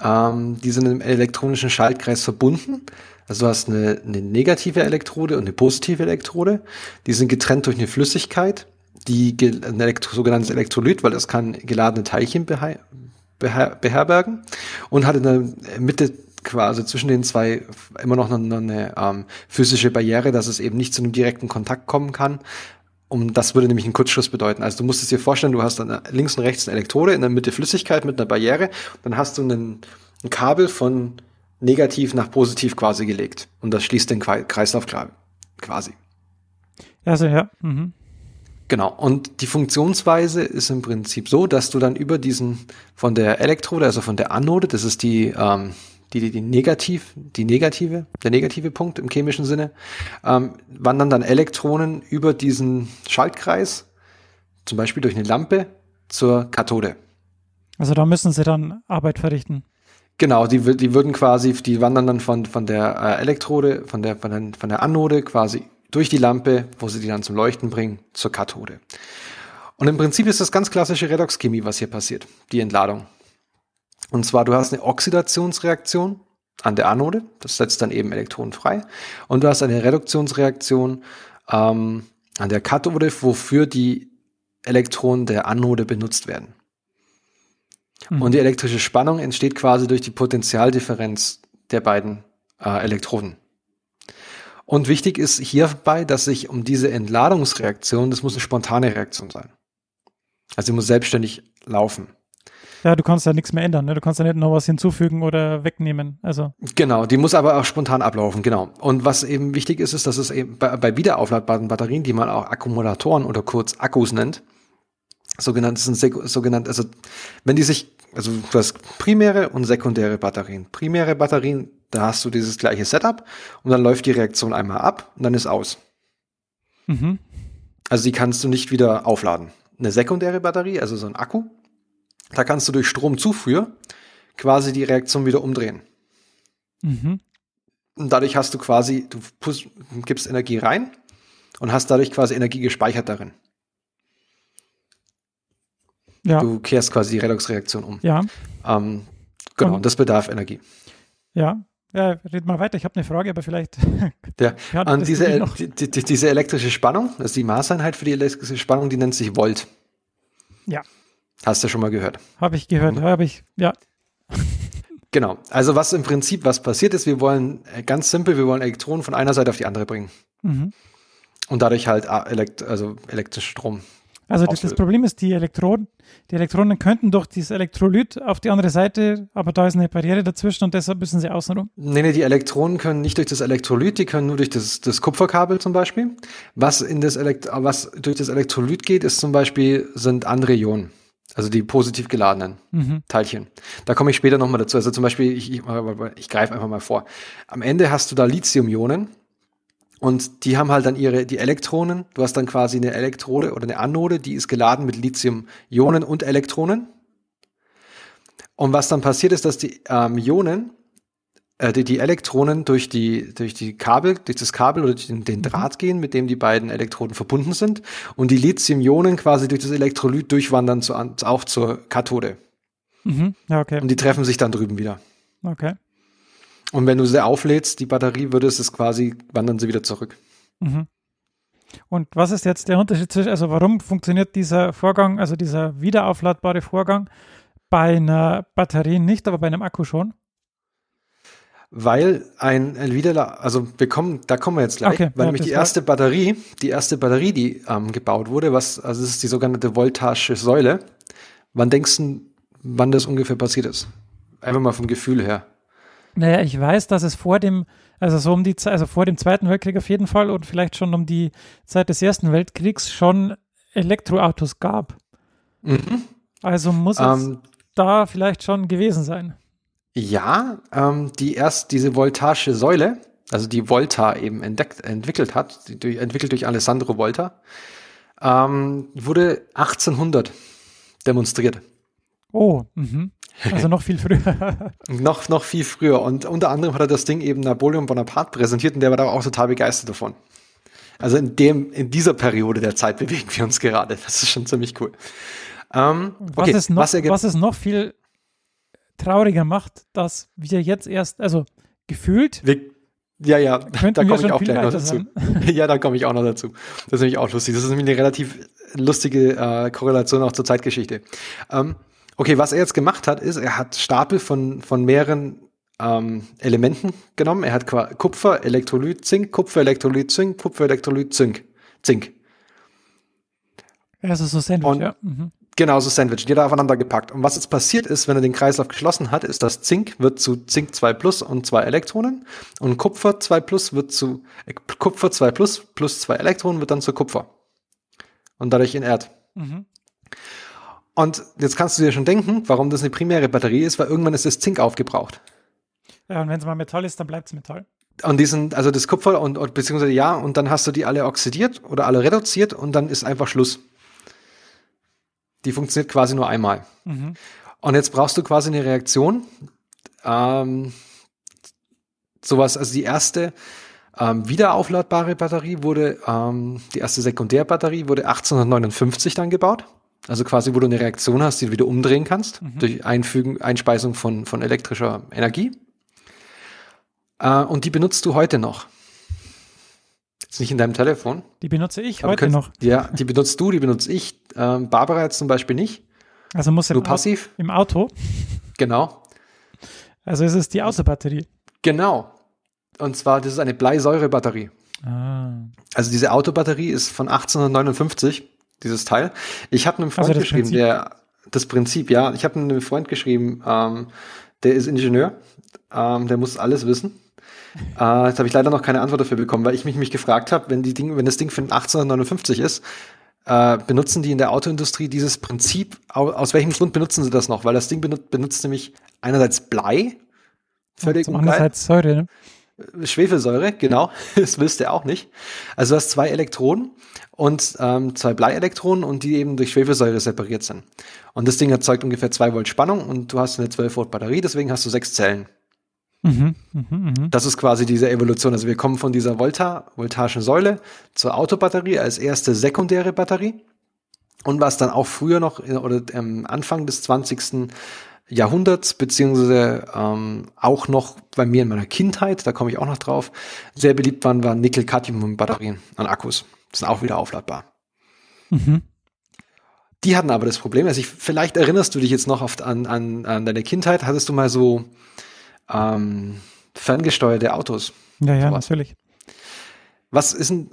Ähm, die sind im elektronischen Schaltkreis verbunden. Also du hast eine, eine negative Elektrode und eine positive Elektrode. Die sind getrennt durch eine Flüssigkeit, die ein Elektro sogenanntes Elektrolyt, weil das kann geladene Teilchen beher beher beherbergen und hat in der Mitte quasi zwischen den zwei immer noch eine, eine ähm, physische Barriere, dass es eben nicht zu einem direkten Kontakt kommen kann. Um, das würde nämlich einen Kurzschluss bedeuten. Also du musst es dir vorstellen, du hast dann links und rechts eine Elektrode, in der Mitte Flüssigkeit mit einer Barriere, dann hast du einen, ein Kabel von negativ nach positiv quasi gelegt. Und das schließt den Kreislauf quasi. Also ja. Mhm. Genau. Und die Funktionsweise ist im Prinzip so, dass du dann über diesen von der Elektrode, also von der Anode, das ist die, ähm, die, die, die negativ, die negative, der negative Punkt im chemischen Sinne, ähm, wandern dann Elektronen über diesen Schaltkreis, zum Beispiel durch eine Lampe, zur Kathode. Also da müssen sie dann Arbeit verrichten. Genau, die, die würden quasi, die wandern dann von, von der äh, Elektrode, von der, von, der, von der Anode quasi durch die Lampe, wo sie die dann zum Leuchten bringen, zur Kathode. Und im Prinzip ist das ganz klassische Redoxchemie, was hier passiert, die Entladung. Und zwar, du hast eine Oxidationsreaktion an der Anode, das setzt dann eben Elektronen frei. Und du hast eine Reduktionsreaktion ähm, an der Kathode, wofür die Elektronen der Anode benutzt werden. Mhm. Und die elektrische Spannung entsteht quasi durch die Potentialdifferenz der beiden äh, Elektroden. Und wichtig ist hierbei, dass sich um diese Entladungsreaktion, das muss eine spontane Reaktion sein. Also sie muss selbstständig laufen. Ja, du kannst ja nichts mehr ändern. Ne? Du kannst ja nicht noch was hinzufügen oder wegnehmen. Also Genau, die muss aber auch spontan ablaufen, genau. Und was eben wichtig ist, ist, dass es eben bei, bei wiederaufladbaren Batterien, die man auch Akkumulatoren oder kurz Akkus nennt, sogenannt sind sogenannt, also wenn die sich, also du hast primäre und sekundäre Batterien. Primäre Batterien, da hast du dieses gleiche Setup und dann läuft die Reaktion einmal ab und dann ist aus. mhm. Also die kannst du nicht wieder aufladen. Eine sekundäre Batterie, also so ein Akku, da kannst du durch Stromzufuhr quasi die Reaktion wieder umdrehen. Mhm. Und dadurch hast du quasi, du gibst Energie rein und hast dadurch quasi Energie gespeichert darin. Ja, Du kehrst quasi die Redoxreaktion um. ja, Ähm, genau, Und- das bedarf Energie. ja. Ja, red mal weiter. Ich habe eine Frage, aber vielleicht. Ja, und diese, die, die- diese elektrische Spannung, das ist die Maßeinheit für die elektrische Spannung, die nennt sich Volt. Ja. Hast du schon mal gehört. Habe ich gehört. Mhm. Habe ich. Ja. Genau. Also was im Prinzip, was passiert ist, wir wollen äh, ganz simpel, wir wollen Elektronen von einer Seite auf die andere bringen. Mhm. Und dadurch halt äh, elekt also elektrischen Strom. Also das, das Auslösen. Problem ist, die Elektronen, die Elektronen könnten durch dieses Elektrolyt auf die andere Seite, aber da ist eine Barriere dazwischen und deshalb müssen sie außenrum. Nee, nee, die Elektronen können nicht durch das Elektrolyt, die können nur durch das, das Kupferkabel zum Beispiel. Was in das Elekt was durch das Elektrolyt geht, ist zum Beispiel, sind andere Ionen. Also die positiv geladenen Mhm. Teilchen. Da komme ich später nochmal dazu. Also zum Beispiel, ich, ich, ich greife einfach mal vor. Am Ende hast du da Lithium-Ionen und die haben halt dann ihre, die Elektronen. Du hast dann quasi eine Elektrode oder eine Anode, die ist geladen mit Lithium-Ionen und Elektronen. Und was dann passiert ist, dass die ähm, Ionen, äh, die, die Elektronen durch die, durch die Kabel, durch das Kabel oder den, den Draht gehen, mit dem die beiden Elektroden verbunden sind. Und die Lithium-Ionen quasi durch das Elektrolyt durchwandern zu, auch zur Kathode. Mhm. Ja, okay. Und die treffen sich dann drüben wieder. Okay. Und wenn du sie auflädst, die Batterie, würde es quasi, wandern sie wieder zurück. Mhm. Und was ist jetzt der Unterschied zwischen, also warum funktioniert dieser Vorgang, also dieser wiederaufladbare Vorgang bei einer Batterie nicht, aber bei einem Akku schon? Weil ein, ein also wir kommen, da kommen wir jetzt gleich, Okay, weil ja, nämlich die war- erste Batterie, die erste Batterie, die ähm, gebaut wurde, was, also das ist die sogenannte Voltasche Säule. Wann denkst du, wann das ungefähr passiert ist? Einfach mal vom Gefühl her. Naja, ich weiß, dass es vor dem, also so um die Zeit, also vor dem Zweiten Weltkrieg auf jeden Fall und vielleicht schon um die Zeit des Ersten Weltkriegs schon Elektroautos gab. Mhm. Also muss es Ähm, da vielleicht schon gewesen sein. Ja, ähm, die erst diese Voltasche Säule, also die Volta eben entdeckt, entwickelt hat, die, durch, entwickelt durch Alessandro Volta, ähm, wurde 1800 demonstriert. Oh, mhm. also noch viel früher. Noch, noch viel früher. Und unter anderem hat er das Ding eben Napoleon Bonaparte präsentiert und der war da auch total begeistert davon. Also in dem, in dieser Periode der Zeit bewegen wir uns gerade. Das ist schon ziemlich cool. Ähm, was, okay, es noch, was was es noch viel trauriger macht, dass wir jetzt erst, also gefühlt, wir, ja, ja, da komme ich auch gleich noch dazu. ja, da komme ich auch noch dazu. Das ist nämlich auch lustig. Das ist nämlich eine relativ lustige äh, Korrelation auch zur Zeitgeschichte. Ähm, okay, was er jetzt gemacht hat, ist, er hat Stapel von, von mehreren ähm, Elementen genommen. Er hat Kupfer, Elektrolyt, Zink, Kupfer, Elektrolyt, Zink, Kupfer, Elektrolyt, Zink. Zink. Also so Sandwich, Und- ja. Mhm. Genau, so Sandwich, jeder aufeinander gepackt. Und was jetzt passiert ist, wenn er den Kreislauf geschlossen hat, ist, dass Zink wird zu Zink 2 plus und 2 Elektronen und Kupfer 2 plus wird zu äh, Kupfer 2 plus plus 2 Elektronen wird dann zu Kupfer. Und dadurch inert. Mhm. Und jetzt kannst du dir schon denken, warum das eine primäre Batterie ist, weil irgendwann ist das Zink aufgebraucht. Ja, und wenn es mal Metall ist, dann bleibt es Metall. Und diesen, also das Kupfer und, und beziehungsweise ja, und dann hast du die alle oxidiert oder alle reduziert und dann ist einfach Schluss. Die funktioniert quasi nur einmal. Mhm. Und jetzt brauchst du quasi eine Reaktion. Ähm, sowas, also die erste ähm, wiederaufladbare Batterie wurde, ähm, die erste Sekundärbatterie wurde 1859 dann gebaut. Also quasi, wo du eine Reaktion hast, die du wieder umdrehen kannst, durch Einfügen, Einspeisung von, von elektrischer Energie. Äh, und die benutzt du heute noch. Ist nicht in deinem Telefon. Die benutze ich aber heute könnt- noch. Ja, die benutzt du, die benutze ich. Ähm, Barbara jetzt zum Beispiel nicht. Also muss im, Nur Au passiv. im Auto. Genau. Also ist es die Autobatterie. Genau. Und zwar, das ist eine Bleisäurebatterie. Ah. Also diese Autobatterie ist von 1859, dieses Teil. Ich habe einem Freund Also geschrieben, Prinzip. der das Prinzip, ja, ich habe einem Freund geschrieben, ähm, der ist Ingenieur, ähm, der muss alles wissen. Äh, jetzt habe ich leider noch keine Antwort dafür bekommen, weil ich mich, mich gefragt habe, wenn die Ding, wenn das Ding von 1859 ist, äh, benutzen die in der Autoindustrie dieses Prinzip, au, aus welchem Grund benutzen sie das noch? Weil das Ding benutzt, benutzt nämlich einerseits Blei, völlig Zum ungeil. andererseits Säure. Ne? Schwefelsäure, genau, das willst du auch nicht. Also du hast zwei Elektronen und ähm, zwei Bleielektronen und die eben durch Schwefelsäure separiert sind. Und das Ding erzeugt ungefähr 2 Volt Spannung und du hast eine 12 Volt Batterie, deswegen hast du sechs Zellen. Mhm, mhm, mhm. Das ist quasi diese Evolution. Also wir kommen von dieser Volta, voltaischen Säule zur Autobatterie als erste sekundäre Batterie. Und was dann auch früher noch äh, oder am Anfang des 20. Jahrhunderts, beziehungsweise ähm, auch noch bei mir in meiner Kindheit, da komme ich auch noch drauf, sehr beliebt waren, waren Nickel-Cadmium-Batterien an Akkus. Die sind auch wieder aufladbar. Mhm. Die hatten aber das Problem, also ich, vielleicht erinnerst du dich jetzt noch oft an, an, an deine Kindheit, hattest du mal so ähm, ferngesteuerte Autos. Ja, ja, Sowas. natürlich. Was ist denn,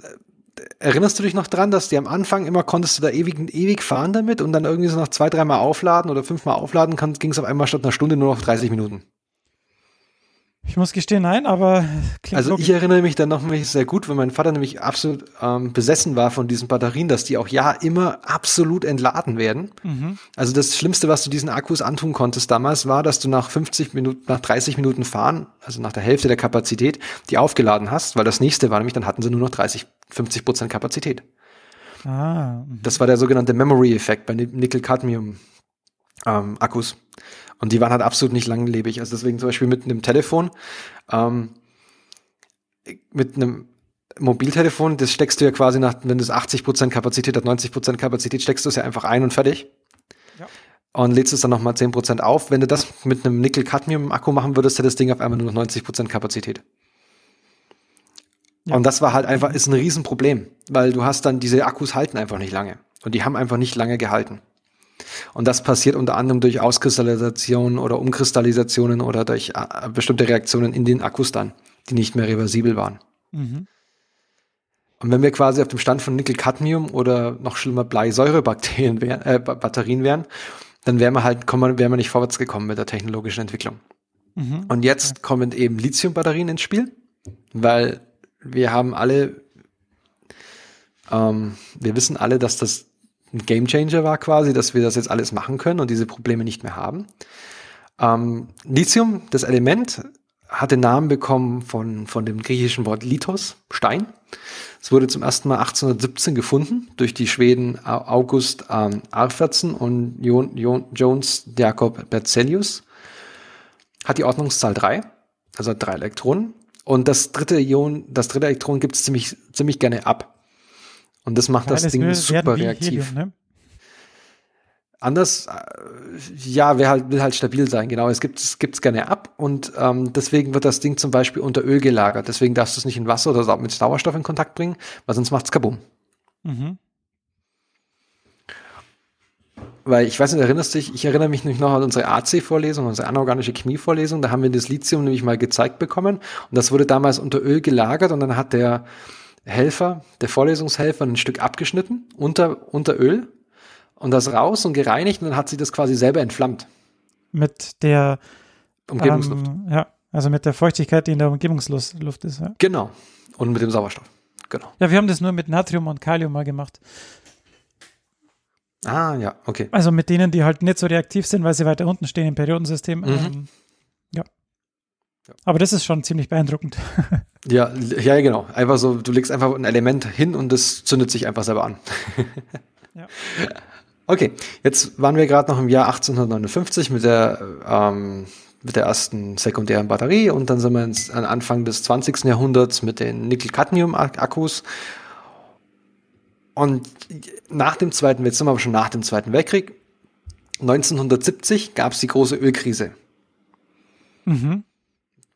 erinnerst du dich noch dran, dass die am Anfang immer konntest du da ewig, ewig fahren damit und dann irgendwie so noch zwei, dreimal aufladen oder fünfmal aufladen ging es auf einmal statt einer Stunde nur noch 30 Minuten. Ich muss gestehen, nein, aber klingt Also logisch. ich erinnere mich dann noch mal sehr gut, weil mein Vater nämlich absolut ähm, besessen war von diesen Batterien, dass die auch ja immer absolut entladen werden. Mhm. Also das Schlimmste, was du diesen Akkus antun konntest damals, war, dass du nach 50 Minuten, nach 30 Minuten fahren, also nach der Hälfte der Kapazität, die aufgeladen hast, weil das nächste war nämlich, dann hatten sie nur noch 30, 50 Prozent Kapazität. Ah, mhm. Das war der sogenannte Memory-Effekt bei Ni- Nickel-Cadmium-Akkus. Und die waren halt absolut nicht langlebig. Also deswegen zum Beispiel mit einem Telefon, ähm, mit einem Mobiltelefon, das steckst du ja quasi nach, wenn das 80% Kapazität hat, 90% Kapazität, steckst du es ja einfach ein und fertig. Ja. Und lädst es dann nochmal 10% auf. Wenn du das mit einem Nickel-Cadmium-Akku machen würdest, hätte das Ding auf einmal nur noch 90% Kapazität. Ja. Und das war halt einfach, ist ein Riesenproblem, weil du hast dann, diese Akkus halten einfach nicht lange. Und die haben einfach nicht lange gehalten. Und das passiert unter anderem durch Auskristallisationen oder Umkristallisationen oder durch äh, bestimmte Reaktionen in den Akkus dann, die nicht mehr reversibel waren. Mhm. Und wenn wir quasi auf dem Stand von Nickel-Cadmium oder noch schlimmer Bleisäurebakterien wären, äh, Batterien wären, dann wären wir halt, kommen, wären wir nicht vorwärts gekommen mit der technologischen Entwicklung. Mhm. Und jetzt kommen eben Lithium-Batterien ins Spiel, weil wir haben alle, ähm, wir wissen alle, dass das ein Gamechanger war quasi, dass wir das jetzt alles machen können und diese Probleme nicht mehr haben. Ähm, Lithium, das Element, hat den Namen bekommen von, von dem griechischen Wort Lithos, Stein. Es wurde zum ersten Mal 1817 gefunden durch die Schweden August ähm, Arfvedson und jo jo Jones Jakob Berzelius. Hat die Ordnungszahl drei, also drei Elektronen. Und das dritte Ion, das dritte Elektron gibt es ziemlich, ziemlich gerne ab. Und das macht Ja, das Ding super reaktiv. Helium, ne? Anders, äh, ja, wer halt, will halt stabil sein, genau. Es gibt es gibt's gerne ab und ähm, deswegen wird das Ding zum Beispiel unter Öl gelagert. Deswegen darfst du es nicht in Wasser oder mit Sauerstoff in Kontakt bringen, weil sonst macht's kaboom. Mhm. Weil ich weiß nicht, erinnerst du dich, ich erinnere mich nämlich noch an unsere AC-Vorlesung, unsere anorganische Chemie-Vorlesung, da haben wir das Lithium nämlich mal gezeigt bekommen und das wurde damals unter Öl gelagert und dann hat der Helfer, der Vorlesungshelfer ein Stück abgeschnitten unter, unter Öl und das raus und gereinigt und dann hat sich das quasi selber entflammt. Mit der Umgebungsluft. Ähm, ja, also mit der Feuchtigkeit, die in der Umgebungsluft Luft ist. Ja. Genau. Und mit dem Sauerstoff. Genau. ja, wir haben das nur mit Natrium und Kalium mal gemacht. Ah, ja, okay. Also mit denen, die halt nicht so reaktiv sind, weil sie weiter unten stehen im Periodensystem. Mhm. Ähm. Ja. Aber das ist schon ziemlich beeindruckend. Ja, ja, genau. Einfach so, du legst einfach ein Element hin und das zündet sich einfach selber an. Ja. Okay, jetzt waren wir gerade noch im Jahr 1859 mit der, ähm, mit der ersten sekundären Batterie und dann sind wir ins, an Anfang des 20. Jahrhunderts mit den Nickel-Cadmium-Akkus. Und nach dem Zweiten, jetzt sind wir aber schon nach dem Zweiten Weltkrieg, 1970 gab es die große Ölkrise. Mhm.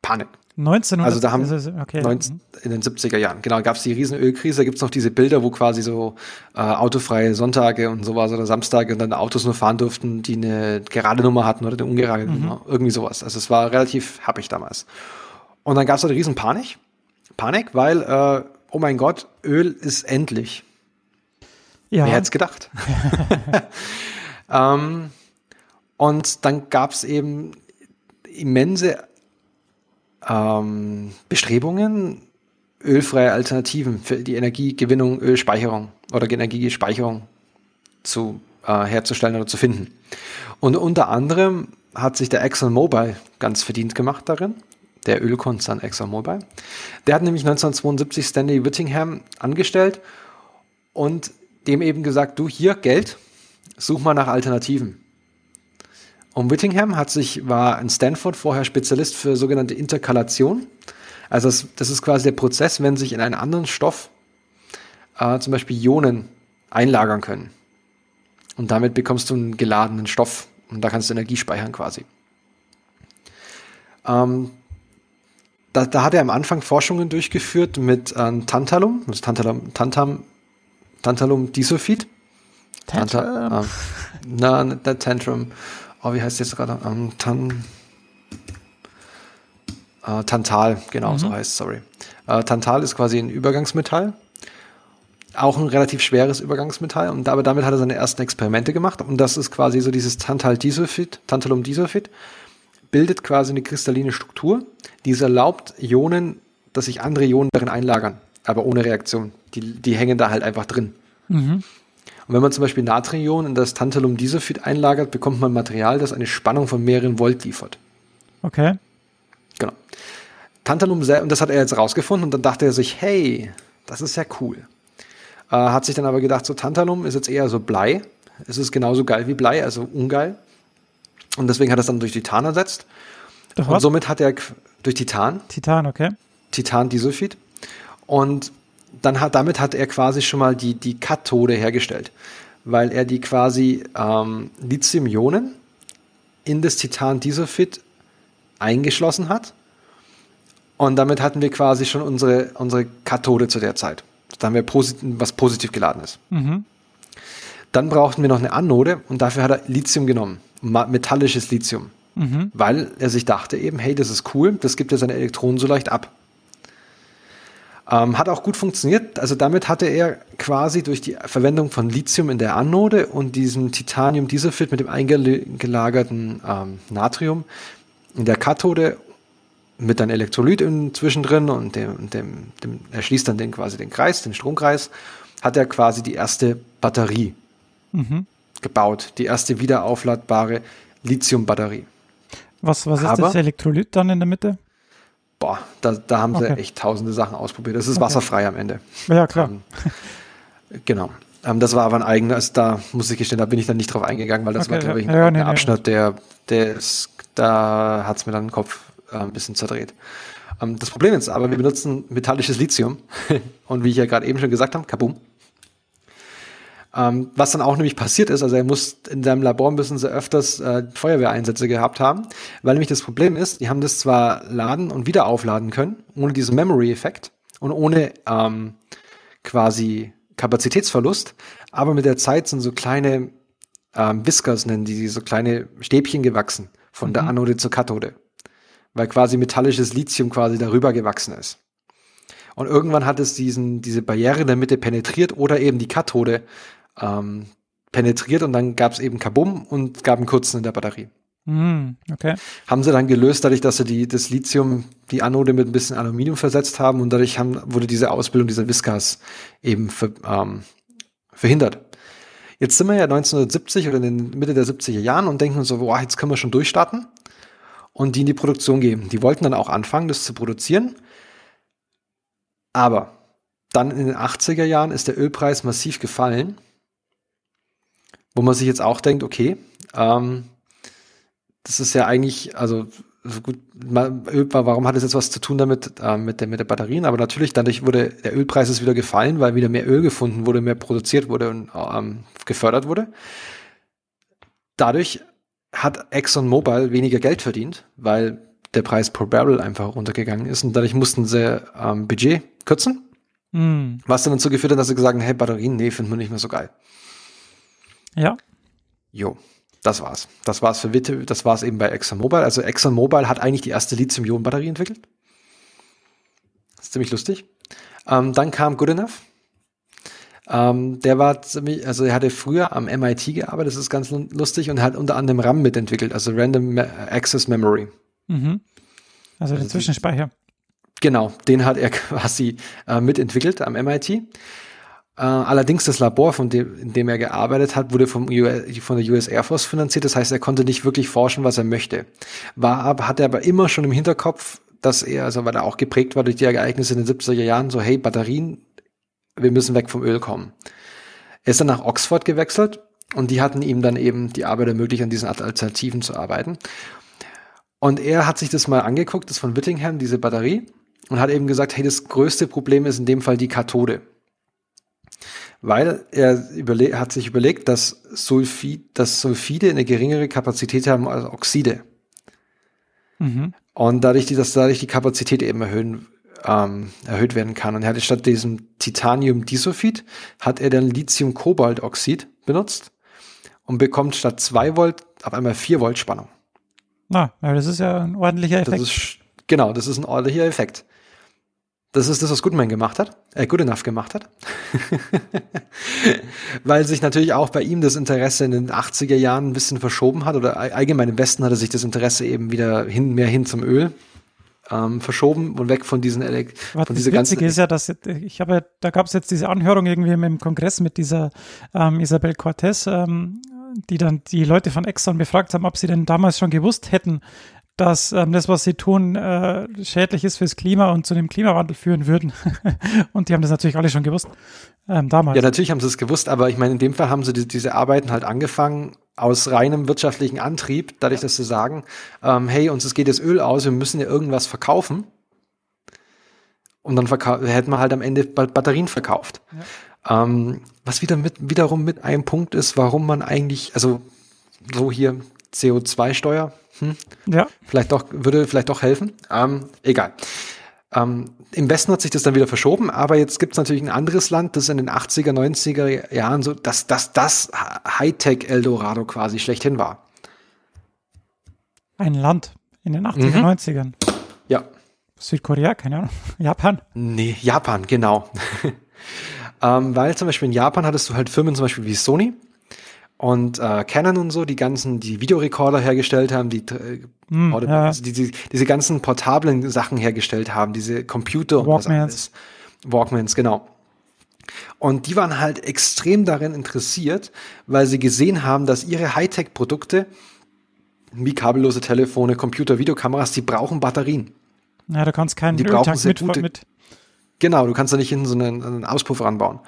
Panik. 1900. Also da haben okay. 19, in den 70er Jahren. Genau, gab es die Riesenölkrise. Da gibt's noch diese Bilder, wo quasi so äh, autofreie Sonntage und sowas oder Samstage und dann Autos nur fahren durften, die eine gerade Nummer hatten oder eine ungerade Nummer. Irgendwie sowas. Also es war relativ happig damals. Und dann gab's da eine Riesenpanik. Panik, weil, äh, oh mein Gott, Öl ist endlich. ja. Wer hätte es gedacht? ähm, und dann gab es eben immense ähm, Bestrebungen, ölfreie Alternativen für die Energiegewinnung, Ölspeicherung oder Energiespeicherung zu, äh, herzustellen oder zu finden. Und unter anderem hat sich der ExxonMobil ganz verdient gemacht darin, der Ölkonzern ExxonMobil. Der hat nämlich 1972 Stanley Whittingham angestellt und dem eben gesagt, du hier Geld, such mal nach Alternativen. Und Whittingham hat sich, war in Stanford vorher Spezialist für sogenannte Interkalation. Also das, das ist quasi der Prozess, wenn sich in einen anderen Stoff äh, zum Beispiel Ionen einlagern können. Und damit bekommst du einen geladenen Stoff und da kannst du Energie speichern quasi. Ähm, da, da hat er am Anfang Forschungen durchgeführt mit ähm, Tantalum, das Tantalum, Tantam, Tantalum Disulfid. Tanta, ähm, na, nicht der Tantrum. Oh, wie heißt jetzt gerade? Ähm, Tan, äh, Tantal, genau, so heißt sorry. Äh, Tantal ist quasi ein Übergangsmetall. Auch ein relativ schweres Übergangsmetall. Und aber damit hat er seine ersten Experimente gemacht. Und das ist quasi so dieses Tantal-Disulfid, Tantalum-Disulfid, bildet quasi eine kristalline Struktur, die es erlaubt, Ionen, dass sich andere Ionen darin einlagern, aber ohne Reaktion. Die, die hängen da halt einfach drin. Mhm. Und wenn man zum Beispiel Natrium in das Tantalum-Disulfid einlagert, bekommt man Material, das eine Spannung von mehreren Volt liefert. Okay. Genau. Tantalum, und das hat er jetzt rausgefunden und dann dachte er sich, hey, das ist ja cool. Äh, hat sich dann aber gedacht, so Tantalum ist jetzt eher so Blei. Es ist genauso geil wie Blei, also ungeil. Und deswegen hat er es dann durch Titan ersetzt. Doch Und somit hat er durch Titan, Titan, okay. Titan-Disulfid. Und dann hat, damit hat er quasi schon mal die, die Kathode hergestellt, weil er die quasi ähm, Lithium-Ionen in das Titan-Disulfid eingeschlossen hat. Und damit hatten wir quasi schon unsere, unsere Kathode zu der Zeit. Da haben wir posit was positiv geladen ist. Mhm. Dann brauchten wir noch eine Anode und dafür hat er Lithium genommen, metallisches Lithium, mhm. weil er sich dachte eben, hey, das ist cool, das gibt ja seine Elektronen so leicht ab. Ähm, hat auch gut funktioniert. Also damit hatte er quasi durch die Verwendung von Lithium in der Anode und diesem Titanium-Dieselfit mit dem eingelagerten ähm, Natrium in der Kathode mit einem Elektrolyt zwischendrin und dem, dem, dem, er schließt dann den quasi den Kreis, den Stromkreis, hat er quasi die erste Batterie mhm. gebaut, die erste wiederaufladbare Lithium-Batterie. Was, was ist Aber, das Elektrolyt dann in der Mitte? Boah, da, da haben sie echt tausende Sachen ausprobiert. Das ist okay. wasserfrei am Ende. Ja, klar. Ähm, genau. Ähm, das war aber ein eigenes, da muss ich gestehen, da bin ich dann nicht drauf eingegangen, weil das okay, war, glaube ich, ein, ja, nee, Abschnitt, nee. der, der ist, da hat es mir dann den Kopf äh, ein bisschen zerdreht. Ähm, das Problem ist aber, wir benutzen metallisches Lithium und wie ich ja gerade eben schon gesagt habe, kabum. Ähm, was dann auch nämlich passiert ist, also er muss in seinem Labor müssen sie öfters äh, Feuerwehreinsätze gehabt haben, weil nämlich das Problem ist, die haben das zwar laden und wieder aufladen können, ohne diesen Memory-Effekt und ohne ähm, quasi Kapazitätsverlust, aber mit der Zeit sind so kleine ähm, Whiskers, nennen die, so kleine Stäbchen gewachsen von mhm. der Anode zur Kathode, weil quasi metallisches Lithium quasi darüber gewachsen ist. Und irgendwann hat es diesen, diese Barriere in der Mitte penetriert oder eben die Kathode ähm, penetriert und dann gab es eben Kabum und gab einen Kurzen in der Batterie. Mm, okay. Haben sie dann gelöst, dadurch, dass sie die, das Lithium, die Anode mit ein bisschen Aluminium versetzt haben und dadurch haben, wurde diese Ausbildung dieser Viscas eben ver, ähm, verhindert. Jetzt sind wir ja 1970 oder in den Mitte der 70er Jahren und denken so, boah, jetzt können wir schon durchstarten und die in die Produktion geben. Die wollten dann auch anfangen, das zu produzieren. Aber dann in den 80er Jahren ist der Ölpreis massiv gefallen wo man sich jetzt auch denkt, okay, ähm, das ist ja eigentlich, also so gut, warum hat es jetzt was zu tun damit äh, mit, der, mit der Batterien? Aber natürlich, dadurch wurde der Ölpreis ist wieder gefallen, weil wieder mehr Öl gefunden wurde, mehr produziert wurde und ähm, gefördert wurde. Dadurch hat ExxonMobil weniger Geld verdient, weil der Preis pro Barrel einfach runtergegangen ist und dadurch mussten sie ähm, Budget kürzen. Mm. Was dann dazu geführt hat, dass sie gesagt haben, hey, Batterien, nee, finden wir nicht mehr so geil. Ja. Jo, das war's. Das war's für Witte, das war's eben bei ExxonMobil. Also ExxonMobil hat eigentlich die erste Lithium-Ionen-Batterie entwickelt. Das ist ziemlich lustig. Ähm, dann kam Goodenough. Ähm, der war ziemlich, also er hatte früher am MIT gearbeitet, das ist ganz lustig, und hat unter anderem RAM mitentwickelt, also Random Access Memory. Mhm. Also, also den Zwischenspeicher. Genau, den hat er quasi äh, mitentwickelt am MIT. Äh, allerdings das Labor, von dem, in dem er gearbeitet hat, wurde vom US, von der US Air Force finanziert. Das heißt, er konnte nicht wirklich forschen, was er möchte. War aber, hatte aber immer schon im Hinterkopf, dass er, also weil er auch geprägt war durch die Ereignisse in den 70er Jahren, so, hey, Batterien, wir müssen weg vom Öl kommen. Er ist dann nach Oxford gewechselt und die hatten ihm dann eben die Arbeit ermöglicht, an diesen Alternativen zu arbeiten. Und er hat sich das mal angeguckt, das von Whittingham, diese Batterie, und hat eben gesagt, hey, das größte Problem ist in dem Fall die Kathode weil er hat sich überlegt, dass, Sulfid, dass Sulfide eine geringere Kapazität haben als Oxide. Mhm. Und dadurch, dass dadurch die Kapazität eben erhöhen, ähm, erhöht werden kann. Und er hatte statt diesem Titanium-Disulfid hat er dann Lithium-Kobaltoxid benutzt und bekommt statt 2 Volt auf einmal 4 Volt Spannung. Na, das ist ja ein ordentlicher Effekt. Das ist, genau, das ist ein ordentlicher Effekt. Das ist das, was Goodman gemacht hat, äh, Good Enough gemacht hat. Weil sich natürlich auch bei ihm das Interesse in den 80er Jahren ein bisschen verschoben hat oder allgemein im Westen hatte sich das Interesse eben wieder hin, mehr hin zum Öl ähm, verschoben und weg von diesen Elek Was von dieser ganzen ist ja, dass ich habe, da gab es jetzt diese Anhörung irgendwie im Kongress mit dieser ähm, Isabel Cortez, ähm, die dann die Leute von Exxon befragt haben, ob sie denn damals schon gewusst hätten, dass ähm, das, was sie tun, äh, schädlich ist fürs Klima und zu dem Klimawandel führen würden. und die haben das natürlich alle schon gewusst ähm, damals. Ja, natürlich haben sie es gewusst, aber ich meine, in dem Fall haben sie die, diese Arbeiten halt angefangen aus reinem wirtschaftlichen Antrieb, dadurch, dass sie sagen, ähm, hey, uns geht das Öl aus, wir müssen ja irgendwas verkaufen. Und dann hätten wir halt am Ende Batterien verkauft. Ja. Ähm, was wieder mit, wiederum mit einem Punkt ist, warum man eigentlich, also so hier CO2-Steuer, hm? Ja. Vielleicht doch, würde vielleicht doch helfen. Ähm, egal. Ähm, Im Westen hat sich das dann wieder verschoben, aber jetzt gibt es natürlich ein anderes Land, das in den 80er, 90er Jahren so, dass das, das Hightech Eldorado quasi schlechthin war. Ein Land in den 80er, Mhm. 90ern. Ja. Südkorea, keine Ahnung. Japan. Nee, Japan, genau. ähm, weil zum Beispiel in Japan hattest du halt Firmen zum Beispiel wie Sony und äh, Canon und so, die ganzen, die Videorekorder hergestellt haben, die, äh, Audio- ja. also die, die, diese ganzen portablen Sachen hergestellt haben, diese Computer und was Walkmans. alles. Walkmans, genau. Und die waren halt extrem darin interessiert, weil sie gesehen haben, dass ihre Hightech-Produkte, wie kabellose Telefone, Computer, Videokameras, die brauchen Batterien. Ja, du kannst keinen Die brauchen sehr mit, gute- mit. Genau, du kannst da nicht hinten so einen, einen Auspuff ranbauen.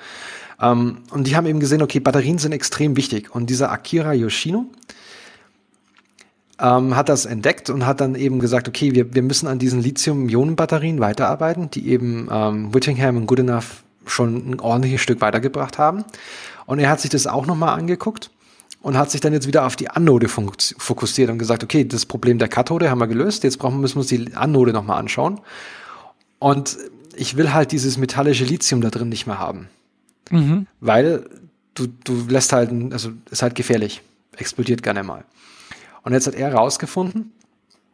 Ähm, und die haben eben gesehen, okay, Batterien sind extrem wichtig. Und dieser Akira Yoshino ähm, hat das entdeckt und hat dann eben gesagt, okay, wir, wir müssen an diesen Lithium-Ionen-Batterien weiterarbeiten, die eben ähm, Whittingham und Goodenough schon ein ordentliches Stück weitergebracht haben. Und er hat sich das auch nochmal angeguckt und hat sich dann jetzt wieder auf die Anode fok- fokussiert und gesagt, okay, das Problem der Kathode haben wir gelöst, jetzt brauchen, müssen wir uns die Anode nochmal anschauen. Und ich will halt dieses metallische Lithium da drin nicht mehr haben. Mhm. Weil du, du lässt halt, also ist halt gefährlich. Explodiert gerne mal. Und jetzt hat er herausgefunden,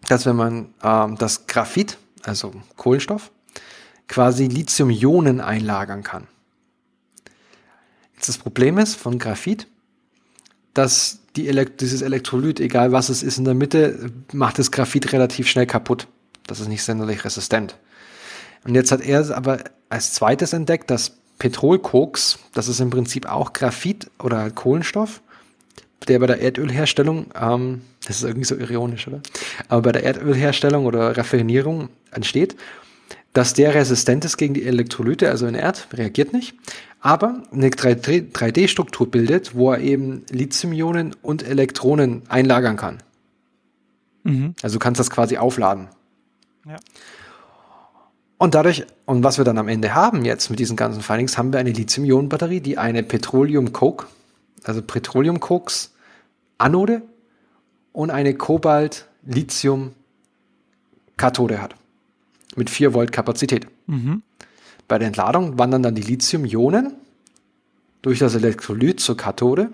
dass wenn man ähm, das Graphit, also Kohlenstoff, quasi Lithium-Ionen einlagern kann. Jetzt das Problem ist von Graphit, dass die Elekt dieses Elektrolyt, egal was es ist in der Mitte, macht das Graphit relativ schnell kaputt. Das ist nicht sonderlich resistent. Und jetzt hat er aber als zweites entdeckt, dass Petrolkoks, das ist im Prinzip auch Graphit oder Kohlenstoff, der bei der Erdölherstellung, ähm, das ist irgendwie so ironisch, oder? Aber bei der Erdölherstellung oder Raffinierung entsteht, dass der resistent ist gegen die Elektrolyte, also inert, reagiert nicht, aber eine 3D 3D-Struktur bildet, wo er eben Lithium-Ionen und Elektronen einlagern kann. Mhm. Also du kannst das quasi aufladen. Ja. Und dadurch, und was wir dann am Ende haben jetzt mit diesen ganzen Findings, haben wir eine Lithium-Ionen-Batterie, die eine Petroleum-Coke, also Petroleum-Cokes Anode und eine Kobalt-Lithium-Kathode hat. Mit 4 Volt Kapazität. Mhm. Bei der Entladung wandern dann die Lithium-Ionen durch das Elektrolyt zur Kathode,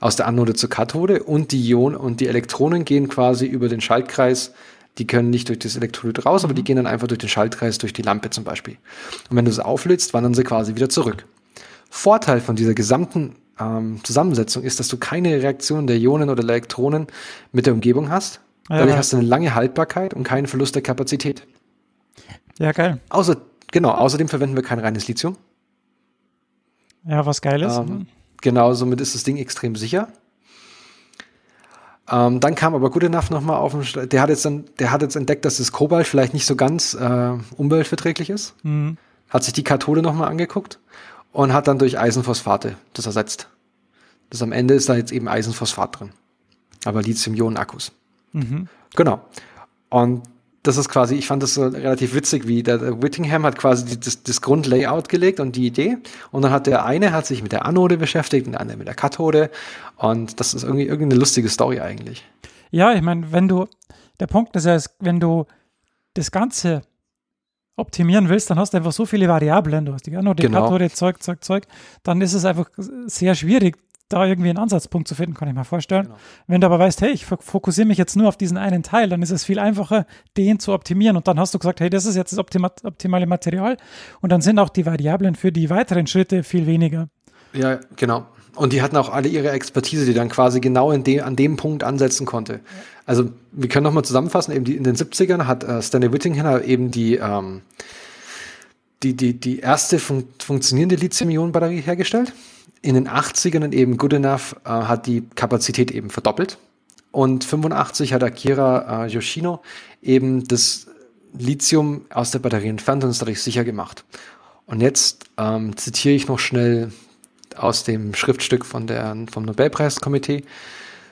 aus der Anode zur Kathode und die Ionen und die Elektronen gehen quasi über den Schaltkreis. Die können nicht durch das Elektrolyt raus, aber die gehen dann einfach durch den Schaltkreis, durch die Lampe zum Beispiel. Und wenn du es auflädst, wandern sie quasi wieder zurück. Vorteil von dieser gesamten ähm, Zusammensetzung ist, dass du keine Reaktion der Ionen oder Elektronen mit der Umgebung hast. Ja. Dadurch hast du eine lange Haltbarkeit und keinen Verlust der Kapazität. Ja, geil. Außer, genau, außerdem verwenden wir kein reines Lithium. Ja, was geil ist. Ähm, genau, somit ist das Ding extrem sicher. Ähm, dann kam aber Good Enough nochmal auf den der hat jetzt dann, der hat jetzt entdeckt, dass das Kobalt vielleicht nicht so ganz äh, umweltverträglich ist. Mhm. Hat sich die Kathode nochmal angeguckt und hat dann durch Eisenphosphate das ersetzt. Das am Ende ist da jetzt eben Eisenphosphat drin. Aber Lithium-Ionen-Akkus. Mhm. Genau. Und das ist quasi, ich fand das so relativ witzig, wie der, Whittingham hat quasi die, das, das Grundlayout gelegt und die Idee. Und dann hat der eine hat sich mit der Anode beschäftigt und der andere mit der Kathode. Und das ist irgendwie irgendeine lustige Story eigentlich. Ja, ich meine, wenn du, der Punkt ist ja, wenn du das Ganze optimieren willst, dann hast du einfach so viele Variablen. Du hast die Anode, Genau. Kathode, Zeug, Zeug, Zeug. Dann ist es einfach sehr schwierig, da irgendwie einen Ansatzpunkt zu finden, kann ich mir vorstellen. Genau. Wenn du aber weißt, hey, ich fok- fokussiere mich jetzt nur auf diesen einen Teil, dann ist es viel einfacher, den zu optimieren. Und dann hast du gesagt, hey, das ist jetzt das optima optimale Material. Und dann sind auch die Variablen für die weiteren Schritte viel weniger. Ja, genau. Und die hatten auch alle ihre Expertise, die dann quasi genau de, an dem Punkt ansetzen konnte. Also wir können nochmal zusammenfassen, eben die, in den 70ern hat äh, Stanley Whittingham eben die, ähm, die, die, die erste fun funktionierende Lithium-Ionen-Batterie hergestellt. In den 80ern dann eben Good Enough äh, hat die Kapazität eben verdoppelt. Und 85 hat Akira äh, Yoshino eben das Lithium aus der Batterie entfernt und es dadurch sicher gemacht. Und jetzt ähm, zitiere ich noch schnell aus dem Schriftstück von der, vom Nobelpreiskomitee.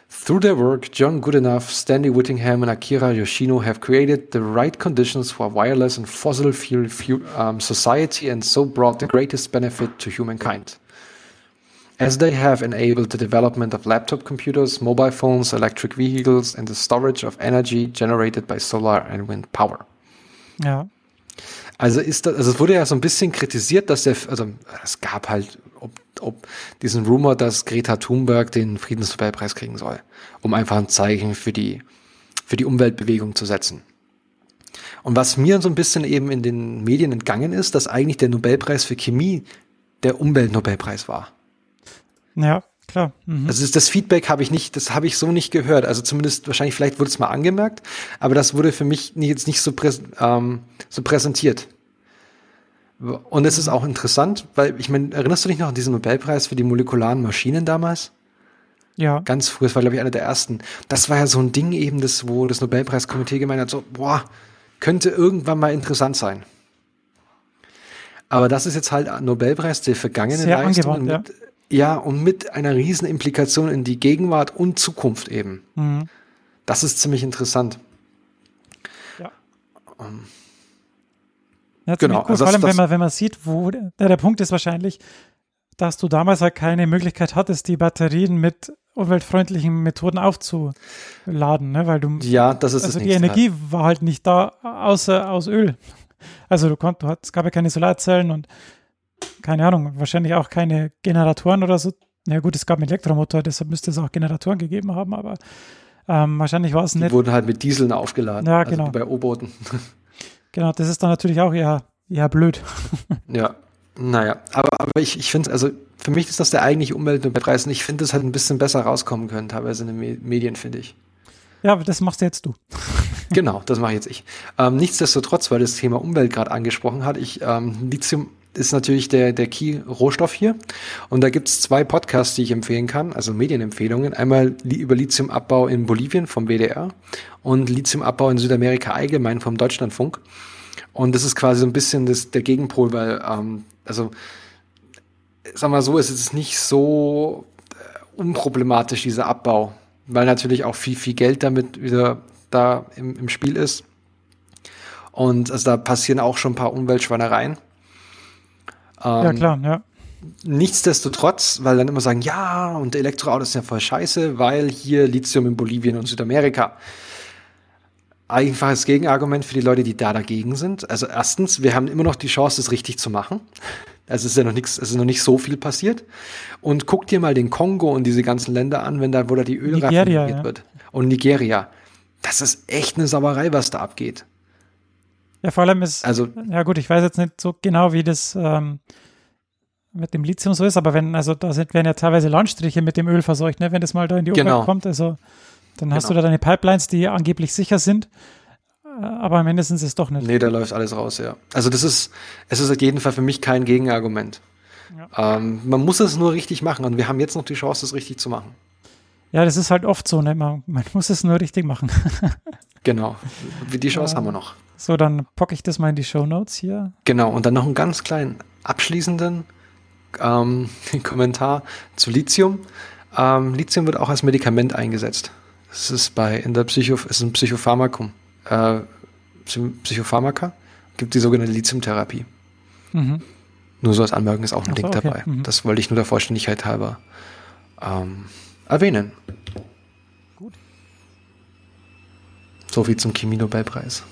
Through their work, John Goodenough, Stanley Whittingham, and Akira Yoshino have created the right conditions for a wireless and fossil fuel, fuel um, society and so brought the greatest benefit to humankind. As they have enabled the development of laptop computers, mobile phones, electric vehicles, and the storage of energy generated by solar and wind power. Ja. Also ist das, also es wurde ja so ein bisschen kritisiert, dass der, also es gab halt, ob, ob diesen Rumor, dass Greta Thunberg den Friedensnobelpreis kriegen soll, um einfach ein Zeichen für die, für die Umweltbewegung zu setzen. Und was mir so ein bisschen eben in den Medien entgangen ist, dass eigentlich der Nobelpreis für Chemie der Umweltnobelpreis war. Ja, klar. Mhm. Also das Feedback habe ich nicht, das habe ich so nicht gehört. Also zumindest wahrscheinlich, vielleicht wurde es mal angemerkt, aber das wurde für mich jetzt nicht so, präs ähm, so präsentiert. Und es ist auch interessant, weil ich meine, erinnerst du dich noch an diesen Nobelpreis für die molekularen Maschinen damals? Ja. Ganz früh, das war glaube ich einer der ersten. Das war ja so ein Ding eben, das, wo das Nobelpreiskomitee gemeint hat, so, boah, könnte irgendwann mal interessant sein. Aber das ist jetzt halt Nobelpreis der vergangenen Sehr Leistung. Mit, ja. Ja, und mit einer riesen Implikation in die Gegenwart und Zukunft eben. Mhm. Das ist ziemlich interessant. Ja. Um, ähm, ja, genau. Cool, also vor allem, wenn man, wenn man sieht, wo der, der Punkt ist wahrscheinlich, dass du damals halt keine Möglichkeit hattest, die Batterien mit umweltfreundlichen Methoden aufzuladen, ne? weil du ja, das ist also die Energie halt. war halt nicht da außer aus Öl. Also du konntest, es gab ja keine Solarzellen und keine Ahnung, wahrscheinlich auch keine Generatoren oder so. Ja gut, es gab einen Elektromotor, deshalb müsste es auch Generatoren gegeben haben, aber ähm, wahrscheinlich war es nicht. Die wurden halt mit Dieseln aufgeladen, ja, also genau. bei U-Booten. Genau, das ist dann natürlich auch eher, eher blöd. ja, naja, aber, aber ich, ich finde, also für mich ist das der eigentliche Umweltpreis und ich finde, es halt ein bisschen besser rauskommen können, teilweise in den Medien, finde ich. Ja, das machst jetzt du. genau, das mache jetzt ich. Ähm, nichtsdestotrotz, weil das Thema Umwelt gerade angesprochen hat, ich, ähm, Lithium ist natürlich der, der Key-Rohstoff hier. Und da gibt es zwei Podcasts, die ich empfehlen kann, also Medienempfehlungen. Einmal über Lithiumabbau in Bolivien vom WDR und Lithiumabbau in Südamerika allgemein vom Deutschlandfunk. Und das ist quasi so ein bisschen das, der Gegenpol, weil, ähm, also, sagen wir so, es ist nicht so äh, unproblematisch, dieser Abbau, weil natürlich auch viel, viel Geld damit wieder da im, im Spiel ist. Und also da passieren auch schon ein paar Umweltschweinereien. Ähm, ja, klar, ja. Nichtsdestotrotz, weil dann immer sagen, ja, und Elektroautos sind ja voll scheiße, weil hier Lithium in Bolivien und Südamerika. Einfaches Gegenargument für die Leute, die da dagegen sind. Also erstens, wir haben immer noch die Chance, es richtig zu machen. Also es ist ja noch nichts, es ist noch nicht so viel passiert. Und guck dir mal den Kongo und diese ganzen Länder an, wenn da, wo da die Öl raffiniert ja. wird. Und Nigeria. Das ist echt eine Sauerei, was da abgeht. Ja, vor allem ist, also, ja gut, ich weiß jetzt nicht so genau, wie das ähm, mit dem Lithium so ist, aber wenn, also da sind, werden ja teilweise Landstriche mit dem Öl verseucht, ne, wenn das mal da in die Umwelt genau. kommt, also dann hast genau. du da deine Pipelines, die angeblich sicher sind, äh, aber mindestens ist es doch nicht. Nee, da läuft alles raus, ja. Also das ist, es ist auf jeden Fall für mich kein Gegenargument. Ja. Ähm, man muss es nur richtig machen und wir haben jetzt noch die Chance, es richtig zu machen. Ja, das ist halt oft so, ne? man, man muss es nur richtig machen. genau, die Chance äh, haben wir noch. So, dann pocke ich das mal in die Show Notes hier. Genau, und dann noch einen ganz kleinen abschließenden ähm, Kommentar zu Lithium. Ähm, Lithium wird auch als Medikament eingesetzt. Es ist bei in der Psycho, es ist ein Psychopharmakum. Äh, Psychopharmaka gibt die sogenannte Lithiumtherapie. Mhm. Nur so als Anmerkung ist auch ein so, Link okay. dabei. Mhm. Das wollte ich nur der Vollständigkeit halber ähm, erwähnen. Gut. So viel zum Chemie-Nobelpreis.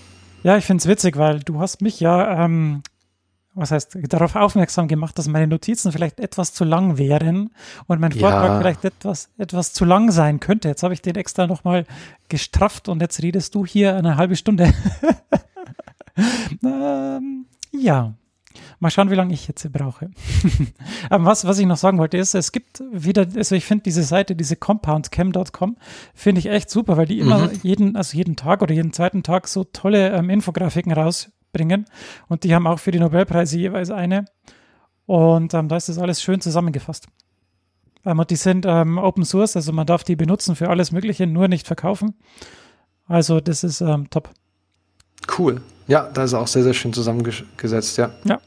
Ja, ich finde es witzig, weil du hast mich ja, ähm, was heißt, darauf aufmerksam gemacht, dass meine Notizen vielleicht etwas zu lang wären und mein Vortrag ja. vielleicht etwas, etwas zu lang sein könnte. Jetzt habe ich den extra nochmal gestrafft und jetzt redest du hier eine halbe Stunde. ähm, ja, Mal schauen, wie lange ich jetzt brauche. Aber was, was ich noch sagen wollte, ist, es gibt wieder, also ich finde diese Seite, diese compoundcam.com, finde ich echt super, weil die immer mhm. jeden, also jeden Tag oder jeden zweiten Tag so tolle ähm, Infografiken rausbringen. Und die haben auch für die Nobelpreise jeweils eine. Und ähm, da ist das alles schön zusammengefasst. Ähm, und die sind ähm, Open Source, also man darf die benutzen für alles Mögliche, nur nicht verkaufen. Also das ist ähm, top. Cool. Ja, da ist auch sehr, sehr schön zusammengesetzt, ja. Ja.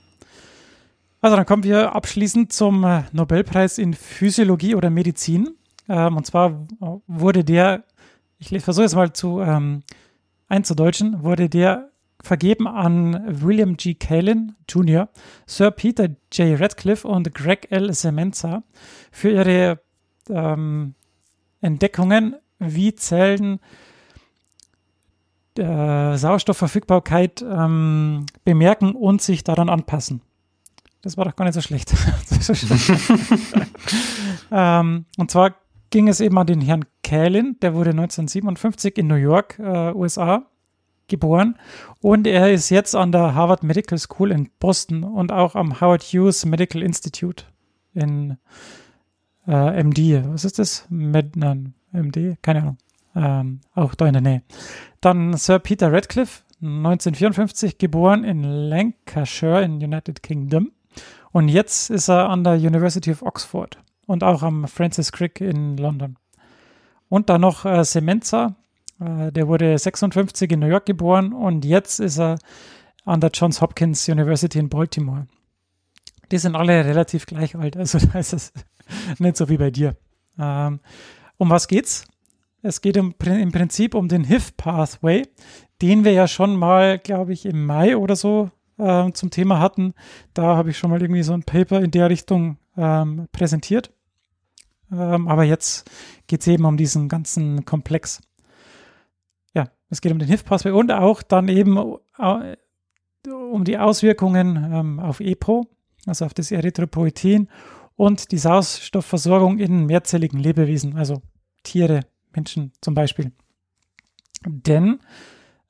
Also dann kommen wir abschließend zum äh, Nobelpreis in Physiologie oder Medizin. Ähm, und zwar wurde der, ich versuche es mal zu ähm, einzudeutschen, wurde der vergeben an William G. Kalin Jr., Sir Peter J. Radcliffe und Greg L. Semenza für ihre ähm, Entdeckungen, wie Zellen äh, Sauerstoffverfügbarkeit ähm, bemerken und sich daran anpassen. Das war doch gar nicht so schlecht. ähm, und zwar ging es eben an den Herrn Kalin, der wurde 1957 in New York, äh, USA, geboren und er ist jetzt an der Harvard Medical School in Boston und auch am Howard Hughes Medical Institute in äh, MD. Was ist das? Med, nein, MD? Keine Ahnung. Ähm, auch da in der Nähe. Dann Sir Peter Radcliffe, 1954 geboren in Lancashire in United Kingdom. Und jetzt ist er an der University of Oxford und auch am Francis Crick in London. Und dann noch äh, Semenza, äh, der wurde 56 in New York geboren und jetzt ist er an der Johns Hopkins University in Baltimore. Die sind alle relativ gleich alt, also da ist es nicht so wie bei dir. Ähm, um was geht's? Es geht im, im Prinzip um den HIF-Pathway, den wir ja schon mal, glaube ich, im Mai oder so äh, zum Thema hatten. Da habe ich schon mal irgendwie so ein Paper in der Richtung ähm, präsentiert. Ähm, aber jetzt geht es eben um diesen ganzen Komplex. Ja, es geht um den HIF-Pathway und auch dann eben äh, um die Auswirkungen ähm, auf EPO, also auf das Erythropoetin und die Sauerstoffversorgung in mehrzelligen Lebewesen, also Tiere, Menschen zum Beispiel. Denn